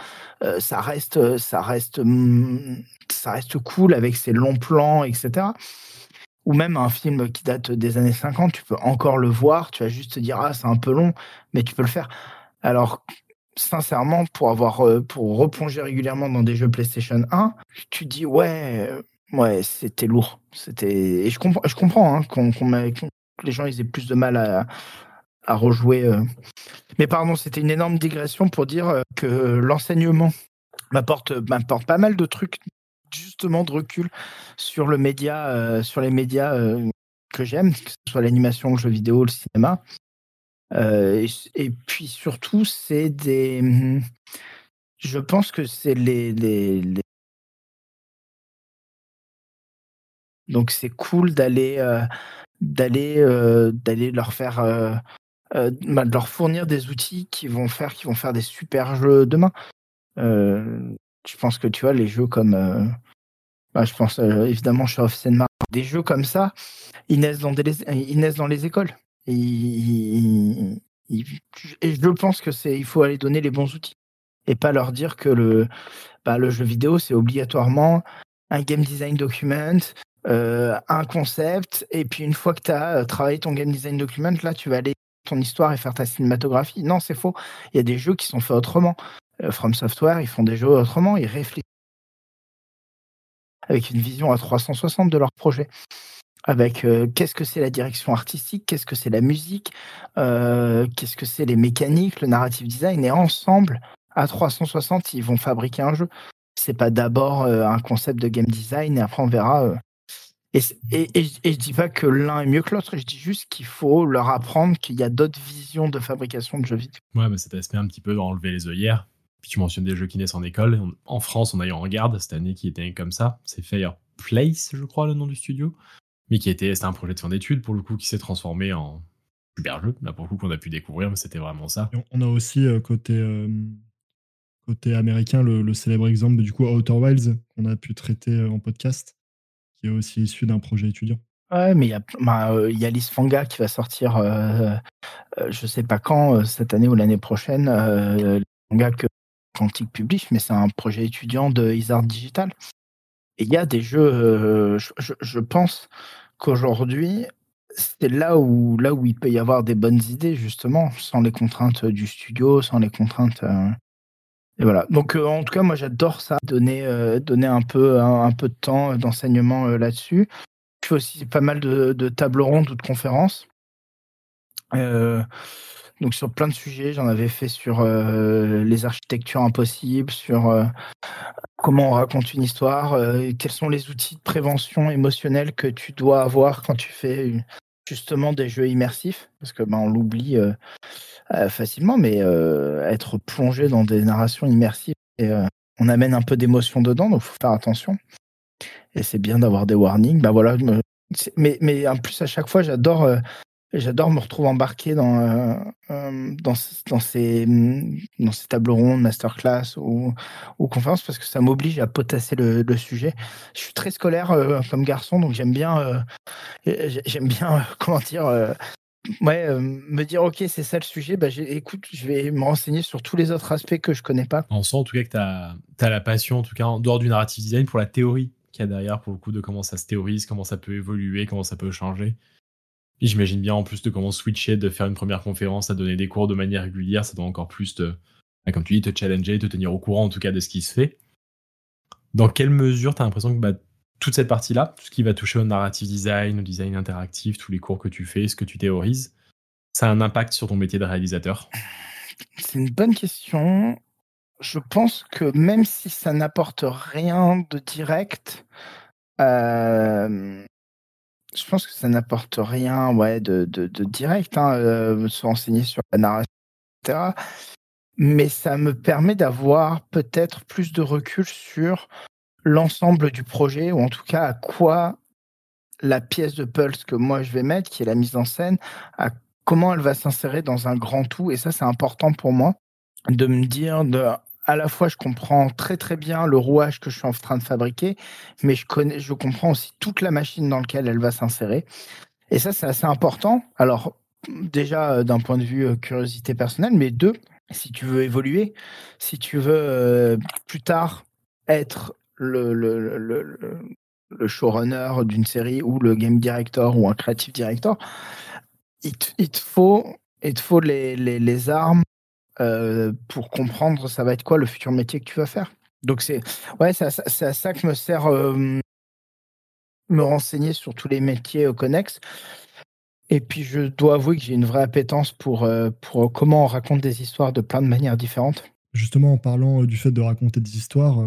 S2: ça reste, ça reste, mm, ça reste cool avec ses longs plans, etc. Ou même un film qui date des années 50, tu peux encore le voir, tu vas juste te dire ah c'est un peu long, mais tu peux le faire. Alors, sincèrement, pour avoir euh, pour replonger régulièrement dans des jeux PlayStation 1, tu dis ouais, euh, ouais, c'était lourd. C'était je comprends, je comprends hein, qu'on, que les gens aient plus de mal à, à rejouer. Euh. Mais pardon, c'était une énorme digression pour dire que l'enseignement m'apporte m'apporte pas mal de trucs justement de recul sur le média, sur les médias que j'aime, que ce soit l'animation, le jeu vidéo, le cinéma. Euh, et, puis surtout, c'est des. Mmh, je pense que c'est les, Donc c'est cool d'aller euh, d'aller euh, d'aller leur faire bah, de leur fournir des outils qui vont faire qui vont faire des super jeux demain. je pense que tu vois les jeux comme bah, je pense évidemment chez of des jeux comme ça, ils naissent dans des ils naissent dans les écoles. Et, je pense que c'est, il faut aller donner les bons outils et pas leur dire que le, bah, le jeu vidéo c'est obligatoirement un game design document, un concept, et puis une fois que tu as travaillé ton game design document, là, tu vas aller ton histoire et faire ta cinématographie. Non, c'est faux. Il y a des jeux qui sont faits autrement. From Software, ils font des jeux autrement, ils réfléchissent avec une vision à 360 de leur projet. Avec qu'est-ce que c'est la direction artistique, qu'est-ce que c'est la musique, qu'est-ce que c'est les mécaniques, le narrative design, et ensemble, à 360, ils vont fabriquer un jeu. C'est pas d'abord un concept de game design et après on verra et, et, et, je dis pas que l'un est mieux que l'autre, je dis juste qu'il faut leur apprendre qu'il y a d'autres visions de fabrication de jeux vidéo.
S1: Ouais, mais cet aspect un petit peu d'enlever les œillères. Puis tu mentionnes des jeux qui naissent en école. En France, on a eu en garde cette année qui était comme ça. C'est Fireplace, je crois, le nom du studio. Mais qui était, c'était un projet de fin d'études, pour le coup, qui s'est transformé en super jeu, là, pour le coup, qu'on a pu découvrir, mais c'était vraiment ça.
S3: on a aussi, euh, côté, euh, côté américain, le, le, célèbre exemple du coup Outer Wilds, qu'on a pu traiter euh, en podcast qui est aussi issu d'un projet étudiant.
S2: Ouais, mais il y a, bah, euh, y a Fanga qui va sortir, euh, euh, je sais pas quand, cette année ou l'année prochaine, euh, Fanga que Quantic Publish, mais c'est un projet étudiant de Isard Digital. Et il y a des jeux, je, je, pense qu'aujourd'hui, c'est là où, là où il peut y avoir des bonnes idées, justement, sans les contraintes du studio, sans les contraintes et voilà. Donc, euh, en tout cas, moi, j'adore ça, donner, euh, donner un peu, un, peu de temps d'enseignement euh, là-dessus. Je fais aussi pas mal de, de tables rondes ou de conférences. Donc, sur plein de sujets, j'en avais fait sur les architectures impossibles, sur comment on raconte une histoire, quels sont les outils de prévention émotionnelle que tu dois avoir quand tu fais justement des jeux immersifs, parce que ben, on l'oublie euh, facilement, mais euh, être plongé dans des narrations immersives, euh, on amène un peu d'émotion dedans, donc faut faire attention. Et c'est bien d'avoir des warnings. Bah voilà, mais, mais en plus, à chaque fois, j'adore j'adore me retrouver embarqué dans, dans, dans, ces, dans ces tables rondes, masterclass ou, conférences parce que ça m'oblige à potasser le, sujet. Je suis très scolaire comme garçon, donc j'aime bien, j'aime bien, (laughs) comment dire, ouais, euh, me dire ok c'est ça le sujet, bah, écoute, je vais me renseigner sur tous les autres aspects que je connais pas.
S1: On sent en tout cas que tu as, as, la passion, en tout cas en dehors du narrative design, pour la théorie qu'il y a derrière, pour le coup de comment ça se théorise, comment ça peut évoluer, comment ça peut changer. J'imagine bien en plus de comment switcher, de faire une première conférence, à donner des cours de manière régulière, ça doit encore plus te, bah, comme tu dis, te challenger, te tenir au courant en tout cas de ce qui se fait. Dans quelle mesure tu as l'impression que bah, toute cette partie-là, tout ce qui va toucher au narrative design, au design interactif, tous les cours que tu fais, ce que tu théorises, ça a un impact sur ton métier de réalisateur?
S2: C'est une bonne question. Je pense que même si ça n'apporte rien de direct, euh, je pense que ça n'apporte rien ouais, de, direct, hein, euh, se renseigner sur la narration, etc. Mais ça me permet d'avoir peut-être plus de recul sur l'ensemble du projet, ou en tout cas à quoi la pièce de Pulse que moi je vais mettre, qui est la mise en scène, à comment elle va s'insérer dans un grand tout. Et ça, c'est important pour moi de me dire de à la fois je comprends très très bien le rouage que je suis en train de fabriquer, mais je connais, je comprends aussi toute la machine dans laquelle elle va s'insérer. Et ça, c'est assez important. Alors déjà euh, d'un point de vue euh, curiosité personnelle, mais deux, si tu veux évoluer, si tu veux euh, plus tard être le, showrunner d'une série ou le game director ou un creative director, il te, il te faut, il te faut les, les, les armes euh, pour comprendre ça va être quoi le futur métier que tu vas faire. Donc c'est ouais, c'est à, à, ça que me sert euh, me renseigner sur tous les métiers euh, connexes. Et puis je dois avouer que j'ai une vraie appétence pour, euh, pour comment on raconte des histoires de plein de manières différentes.
S3: Justement, en parlant du fait de raconter des histoires,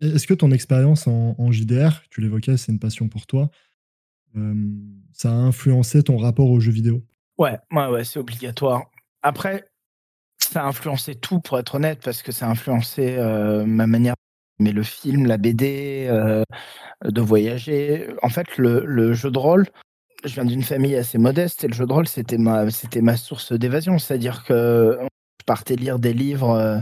S3: est-ce que ton expérience en, JDR, tu l'évoquais, c'est une passion pour toi, ça a influencé ton rapport aux jeux vidéo?
S2: Ouais, ouais, ouais, c'est obligatoire. Après, ça a influencé tout, pour être honnête, parce que ça a influencé ma manière mais le film, la BD, de voyager. En fait, le, jeu de rôle, je viens d'une famille assez modeste et le jeu de rôle, c'était ma, c'était ma source d'évasion. C'est-à-dire que partais lire des livres, euh,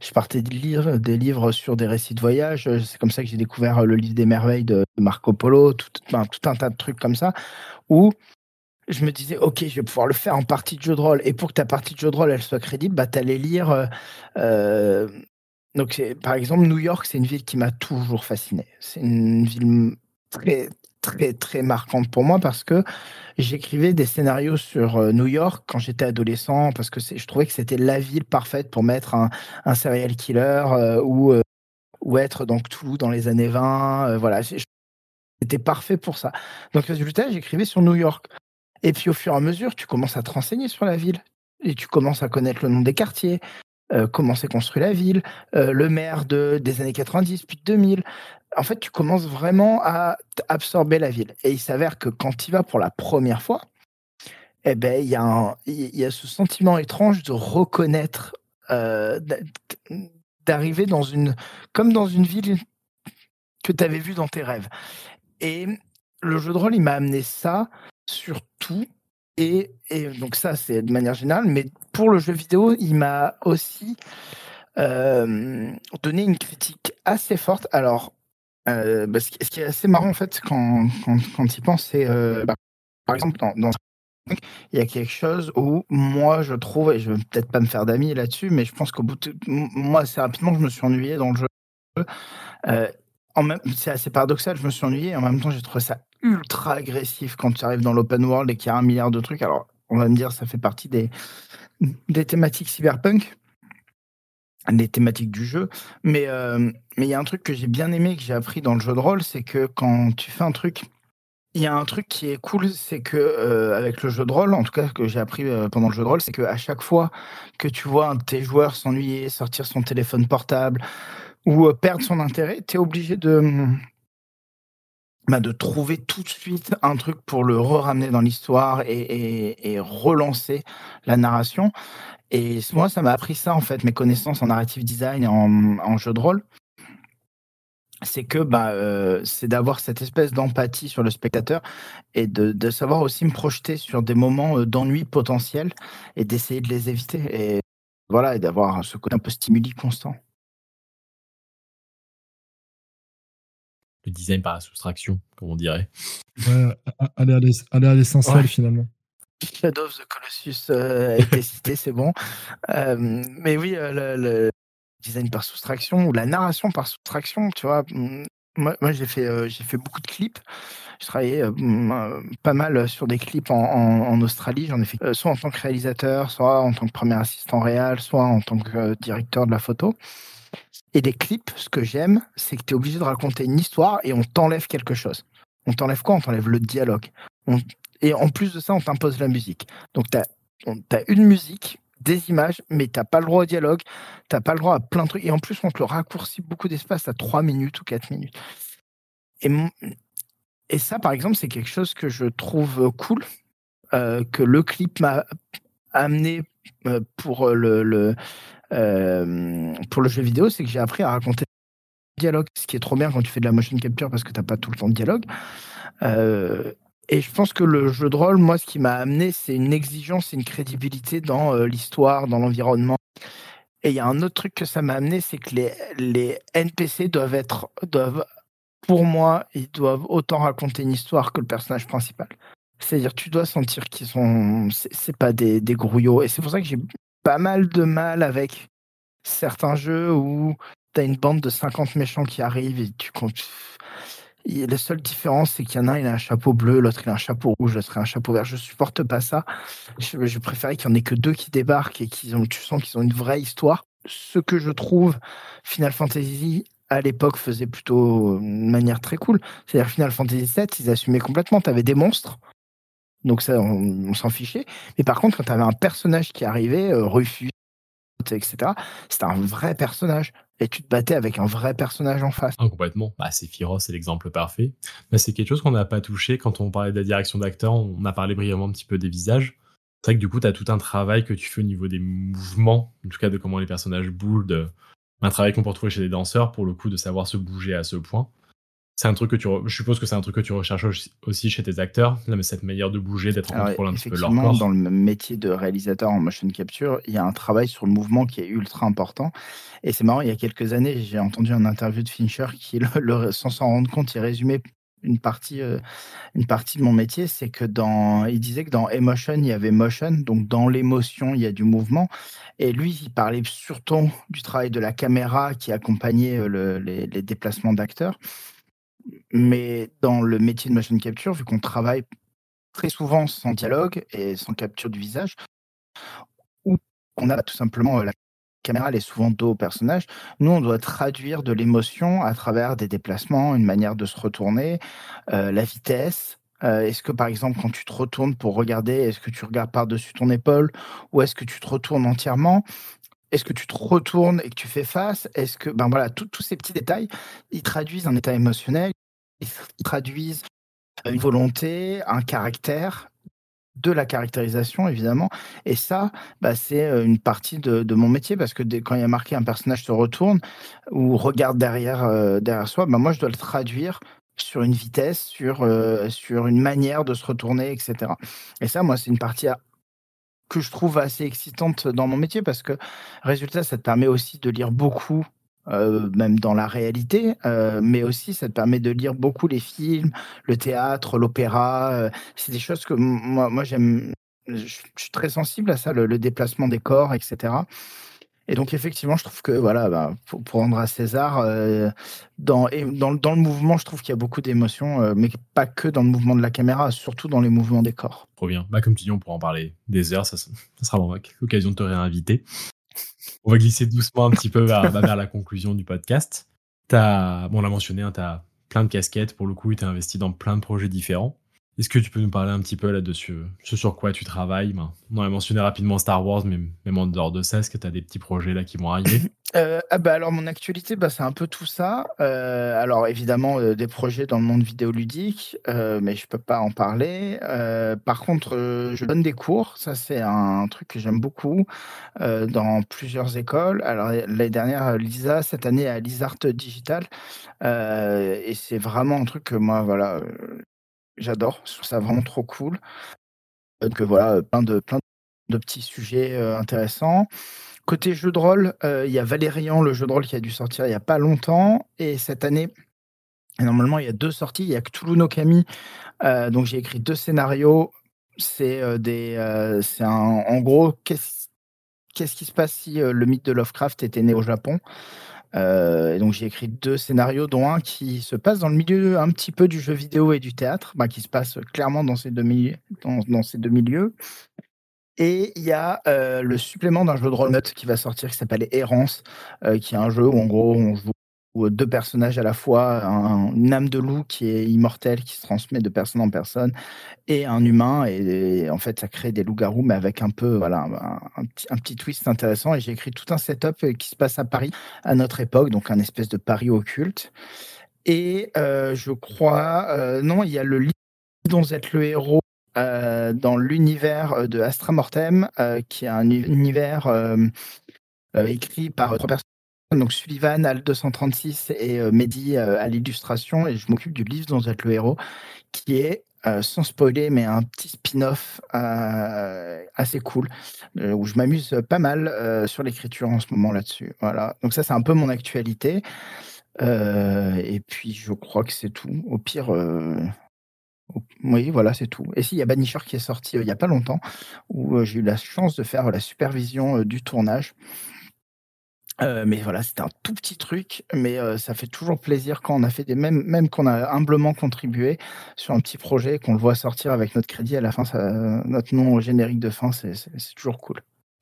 S2: je partais lire des livres sur des récits de voyage. C'est comme ça que j'ai découvert le livre des merveilles de Marco Polo, tout, tout un tas de trucs comme ça, où je me disais, ok, je vais pouvoir le faire en partie de jeu de rôle. Et pour que ta partie de jeu de rôle elle soit crédible, bah, tu allais lire. Euh, euh, donc, par exemple, New York, c'est une ville qui m'a toujours fasciné. C'est une ville très, très très marquante pour moi parce que j'écrivais des scénarios sur euh, New York quand j'étais adolescent parce que je trouvais que c'était la ville parfaite pour mettre un, serial killer euh, ou, ou être dans tout dans les années 20. voilà, c'était parfait pour ça. Donc résultat, j'écrivais sur New York. Et puis au fur et à mesure, tu commences à te renseigner sur la ville et tu commences à connaître le nom des quartiers, comment s'est construit la ville, le maire de, des années 90 puis 2000, en fait, tu commences vraiment à absorber la ville. Et il s'avère que quand tu y vas pour la première fois, eh ben, il y, a y a ce sentiment étrange de reconnaître, euh, d'arriver dans une, comme dans une ville que tu avais vue dans tes rêves. Et le jeu de rôle, il m'a amené ça surtout. Et, et donc ça, c'est de manière générale. Mais pour le jeu vidéo, il m'a aussi euh, donné une critique assez forte. Alors, euh, bah, ce, qui, est assez marrant en fait quand, quand, quand il pense, c'est euh, bah, par exemple dans, dans, il y a quelque chose où moi je trouve, et je vais peut-être pas me faire d'amis là-dessus, mais je pense qu'au bout de moi assez rapidement je me suis ennuyé dans le jeu. Euh, c'est assez paradoxal, je me suis ennuyé et en même temps j'ai trouvé ça ultra agressif quand tu arrives dans l'open world et qu'il y a un milliard de trucs. Alors on va me dire ça fait partie des, des thématiques cyberpunk les thématiques du jeu. Mais euh, mais il y a un truc que j'ai bien aimé, que j'ai appris dans le jeu de rôle, c'est que quand tu fais un truc, il y a un truc qui est cool, c'est que euh, avec le jeu de rôle, en tout cas que j'ai appris euh, pendant le jeu de rôle, c'est que à chaque fois que tu vois un de tes joueurs s'ennuyer, sortir son téléphone portable ou perdre son intérêt, tu es obligé de bah, de trouver tout de suite un truc pour le re-ramener dans l'histoire et, et, et, relancer la narration. Et moi, ça m'a appris ça, en fait, mes connaissances en narrative design et en, jeu de rôle. C'est que bah, euh, c'est d'avoir cette espèce d'empathie sur le spectateur et de, de, savoir aussi me projeter sur des moments euh, d'ennui potentiel et d'essayer de les éviter. Et voilà, et d'avoir ce côté un peu stimuli constant.
S1: Le design par la soustraction, comme on dirait.
S3: Ouais, aller à l'essentiel finalement.
S2: Shadow of the Colossus euh, a été (laughs) cité, c'est bon. Euh, mais oui, euh, le, design par soustraction ou la narration par soustraction, tu vois. Mm, moi, moi j'ai fait, j'ai fait beaucoup de clips. Je travaillais mm, pas mal sur des clips en, en, Australie. J'en ai fait soit en tant que réalisateur, soit en tant que premier assistant réel, soit en tant que directeur de la photo. Et des clips, ce que j'aime, c'est que tu es obligé de raconter une histoire et on t'enlève quelque chose. On t'enlève quoi? On t'enlève le dialogue. Et en plus de ça, on t'impose la musique. Donc, tu as, une musique, des images, mais tu n'as pas le droit au dialogue, tu n'as pas le droit à plein de trucs. Et en plus, on te le raccourcit beaucoup d'espace à 3 minutes ou 4 minutes. Et, ça, par exemple, c'est quelque chose que je trouve cool, euh, que le clip m'a amené euh, pour le euh, pour le jeu vidéo, c'est que j'ai appris à raconter dialogue, ce qui est trop bien quand tu fais de la motion capture parce que tu n'as pas tout le temps de dialogue. Euh, et je pense que le jeu de rôle, moi, ce qui m'a amené, c'est une exigence et une crédibilité dans euh, l'histoire, dans l'environnement. Et il y a un autre truc que ça m'a amené, c'est que les, les NPC doivent être, doivent, pour moi, ils doivent autant raconter une histoire que le personnage principal. C'est-à-dire, tu dois sentir qu'ils sont, c'est pas des, des grouillots. Et c'est pour ça que j'ai pas mal de mal avec certains jeux où tu as une bande de 50 méchants qui arrivent et tu comptes la seule différence, c'est qu'il y en a un, il a un chapeau bleu, l'autre, il a un chapeau rouge, l'autre, il a un chapeau vert. Je supporte pas ça. Je, je préférais qu'il y en ait que deux qui débarquent et qu'ils ont, tu sens qu'ils ont une vraie histoire. Ce que je trouve Final Fantasy à l'époque faisait plutôt de manière très cool. C'est-à-dire Final Fantasy VII, ils assumaient complètement. Tu avais des monstres. Donc ça, on, s'en fichait. Mais par contre, quand tu avais un personnage qui arrivait, euh, Rufus, etc., c'était un vrai personnage et tu te battais avec un vrai personnage en face.
S1: Ah, complètement. Bah, Sephiroth, c'est l'exemple parfait. Bah, c'est quelque chose qu'on n'a pas touché quand on parlait de la direction d'acteur. On a parlé brièvement un petit peu des visages. C'est vrai que du coup, tu as tout un travail que tu fais au niveau des mouvements, en tout cas de comment les personnages bougent, un travail qu'on peut retrouver chez les danseurs, pour le coup, de savoir se bouger à ce point c'est un truc que tu je suppose que c'est un truc que tu recherches aussi chez tes acteurs. Mais cette manière de bouger d'être en contrôle un petit peu leur corps.
S2: dans le métier de réalisateur en motion capture il y a un travail sur le mouvement qui est ultra important. Et c'est marrant il y a quelques années j'ai entendu un interview de Fincher qui le, sans s'en rendre compte il résumait une partie euh, une partie de mon métier. C'est que dans il disait que dans emotion il y avait motion. Donc dans l'émotion il y a du mouvement. Et lui il parlait surtout du travail de la caméra qui accompagnait euh, le, les, les déplacements d'acteurs mais dans le métier de motion capture, vu qu'on travaille très souvent sans dialogue et sans capture du visage, où on a tout simplement la caméra, elle est souvent dos au personnage. Nous, on doit traduire de l'émotion à travers des déplacements, une manière de se retourner, la vitesse, est-ce que par exemple quand tu te retournes pour regarder, est-ce que tu regardes par-dessus ton épaule ou est-ce que tu te retournes entièrement? Est-ce que tu te retournes et que tu fais face? Est-ce que ben voilà, tous ces petits détails, ils traduisent un état émotionnel, traduisent une volonté, un caractère, de la caractérisation évidemment. Et ça, bah, c'est une partie de, mon métier parce que quand il y a marqué un personnage se retourne ou regarde derrière, derrière soi, bah, moi je dois le traduire sur une vitesse, sur, euh, sur une manière de se retourner, etc. Et ça, moi, c'est une partie que je trouve assez excitante dans mon métier parce que, résultat, ça te permet aussi de lire beaucoup, euh, même dans la réalité, euh, mais aussi ça te permet de lire beaucoup les films, le théâtre, l'opéra. c'est des choses que moi, j'aime. Je suis très sensible à ça, le déplacement des corps, etc. Et donc effectivement, je trouve que voilà, bah, pour, rendre à César, euh, dans, dans, le mouvement, je trouve qu'il y a beaucoup d'émotions, euh, mais pas que dans le mouvement de la caméra, surtout dans les mouvements des corps.
S1: Trop bien. Bah, comme tu dis, on pourra en parler des heures, ça, ça sera l'occasion de te réinviter. On va glisser doucement un petit peu vers, bah, la conclusion du podcast. As, bon, on l'a mentionné, hein, tu as plein de casquettes pour le coup, tu es investi dans plein de projets différents. Est-ce que tu peux nous parler un petit peu là-dessus Ce sur quoi tu travailles? Ben, On a mentionné rapidement Star Wars, mais même en dehors de ça, est-ce que tu as des petits projets là qui vont arriver? (coughs)
S2: Euh, ah bah Alors, mon actualité, bah, c'est un peu tout ça. Euh, alors, évidemment, euh, des projets dans le monde vidéoludique, mais je ne peux pas en parler. par contre, je donne des cours. Ça, c'est un truc que j'aime beaucoup dans plusieurs écoles. Alors, l'année dernière, Lisa, cette année, à Lizart Digital. et c'est vraiment un truc que moi, voilà J'adore, je trouve ça vraiment trop cool. Donc voilà, plein de, plein de petits sujets intéressants. Côté jeu de rôle, il y a Valérian, le jeu de rôle qui a dû sortir il n'y a pas longtemps. Et cette année, normalement, il y a deux sorties. Il y a Cthulhu no Kami. donc j'ai écrit deux scénarios. C'est des, c'est en gros, qu'est-ce qui se passe si le mythe de Lovecraft était né au Japon? Euh, donc j'ai écrit deux scénarios, dont un qui se passe dans le milieu un petit peu du jeu vidéo et du théâtre, bah, qui se passe clairement dans ces deux milieux. Et il y a euh, le supplément d'un jeu de rôle qui va sortir qui s'appelle Errance, euh, qui est un jeu où en gros on joue deux personnages à la fois, un, une âme de loup qui est immortelle, qui se transmet de personne en personne, et un humain. Et, en fait, ça crée des loups-garous, mais avec un peu, voilà, un, petit, twist intéressant. Et j'ai écrit tout un setup euh, qui se passe à Paris à notre époque, donc un espèce de Paris occulte. Et euh, je crois, euh, non, il y a le livre dont vous êtes le héros dans l'univers de Astra Mortem, qui est un univers écrit par trois personnes donc Sullivan à 236 et euh, Mehdi euh, à l'illustration et je m'occupe du livre dont vous êtes le héros qui est euh, sans spoiler mais un petit spin-off assez cool où je m'amuse pas mal sur l'écriture en ce moment là-dessus. Voilà. Donc ça c'est un peu mon actualité. et puis je crois que c'est tout. Au pire oui, voilà, c'est tout. Et si, il y a Banisher qui est sorti il n'y a pas longtemps, où j'ai eu la chance de faire la supervision du tournage. Euh, mais voilà, c'était un tout petit truc, mais euh, ça fait toujours plaisir quand on a fait des même même qu'on a humblement contribué sur un petit projet qu'on le voit sortir avec notre crédit à la fin, ça, notre nom au générique de fin, c'est toujours cool.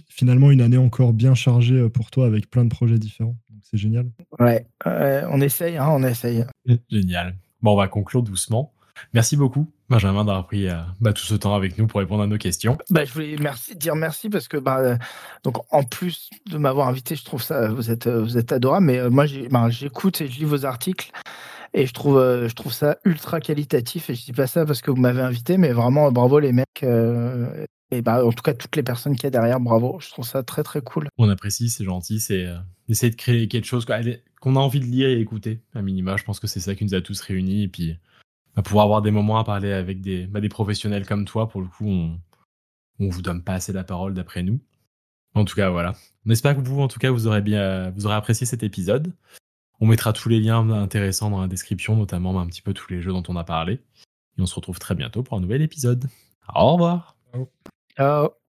S3: Finalement, une année encore bien chargée euh, pour toi avec plein de projets différents. C'est génial.
S2: Ouais, on essaye, hein, on essaye.
S1: Génial. Bon, on va conclure doucement. Merci beaucoup, Benjamin, d'avoir pris euh, bah, tout ce temps avec nous pour répondre à nos questions.
S2: Bah, je voulais merci, dire merci parce que, bah, donc, en plus de m'avoir invité, je trouve ça, vous êtes, vous êtes adorable. Mais euh, moi, bah, j'écoute et je lis vos articles et je trouve, euh, je trouve ça ultra qualitatif. Et je dis pas ça parce que vous m'avez invité, mais vraiment bravo les mecs. et bah, en tout cas, toutes les personnes qui y a derrière, bravo. Je trouve ça très très cool.
S1: On apprécie, c'est gentil. C'est essayer de créer quelque chose qu'on a envie de lire et écouter. À minima, je pense que c'est ça qui nous a tous réunis. Et puis à pouvoir avoir des moments à parler avec des, bah, professionnels comme toi, pour le coup, on, vous donne pas assez la parole d'après nous. En tout cas, voilà. On espère que vous, en tout cas, vous aurez bien, vous aurez apprécié cet épisode. On mettra tous les liens intéressants dans la description, notamment bah, un petit peu tous les jeux dont on a parlé. Et on se retrouve très bientôt pour un nouvel épisode. Au revoir.
S2: Ciao.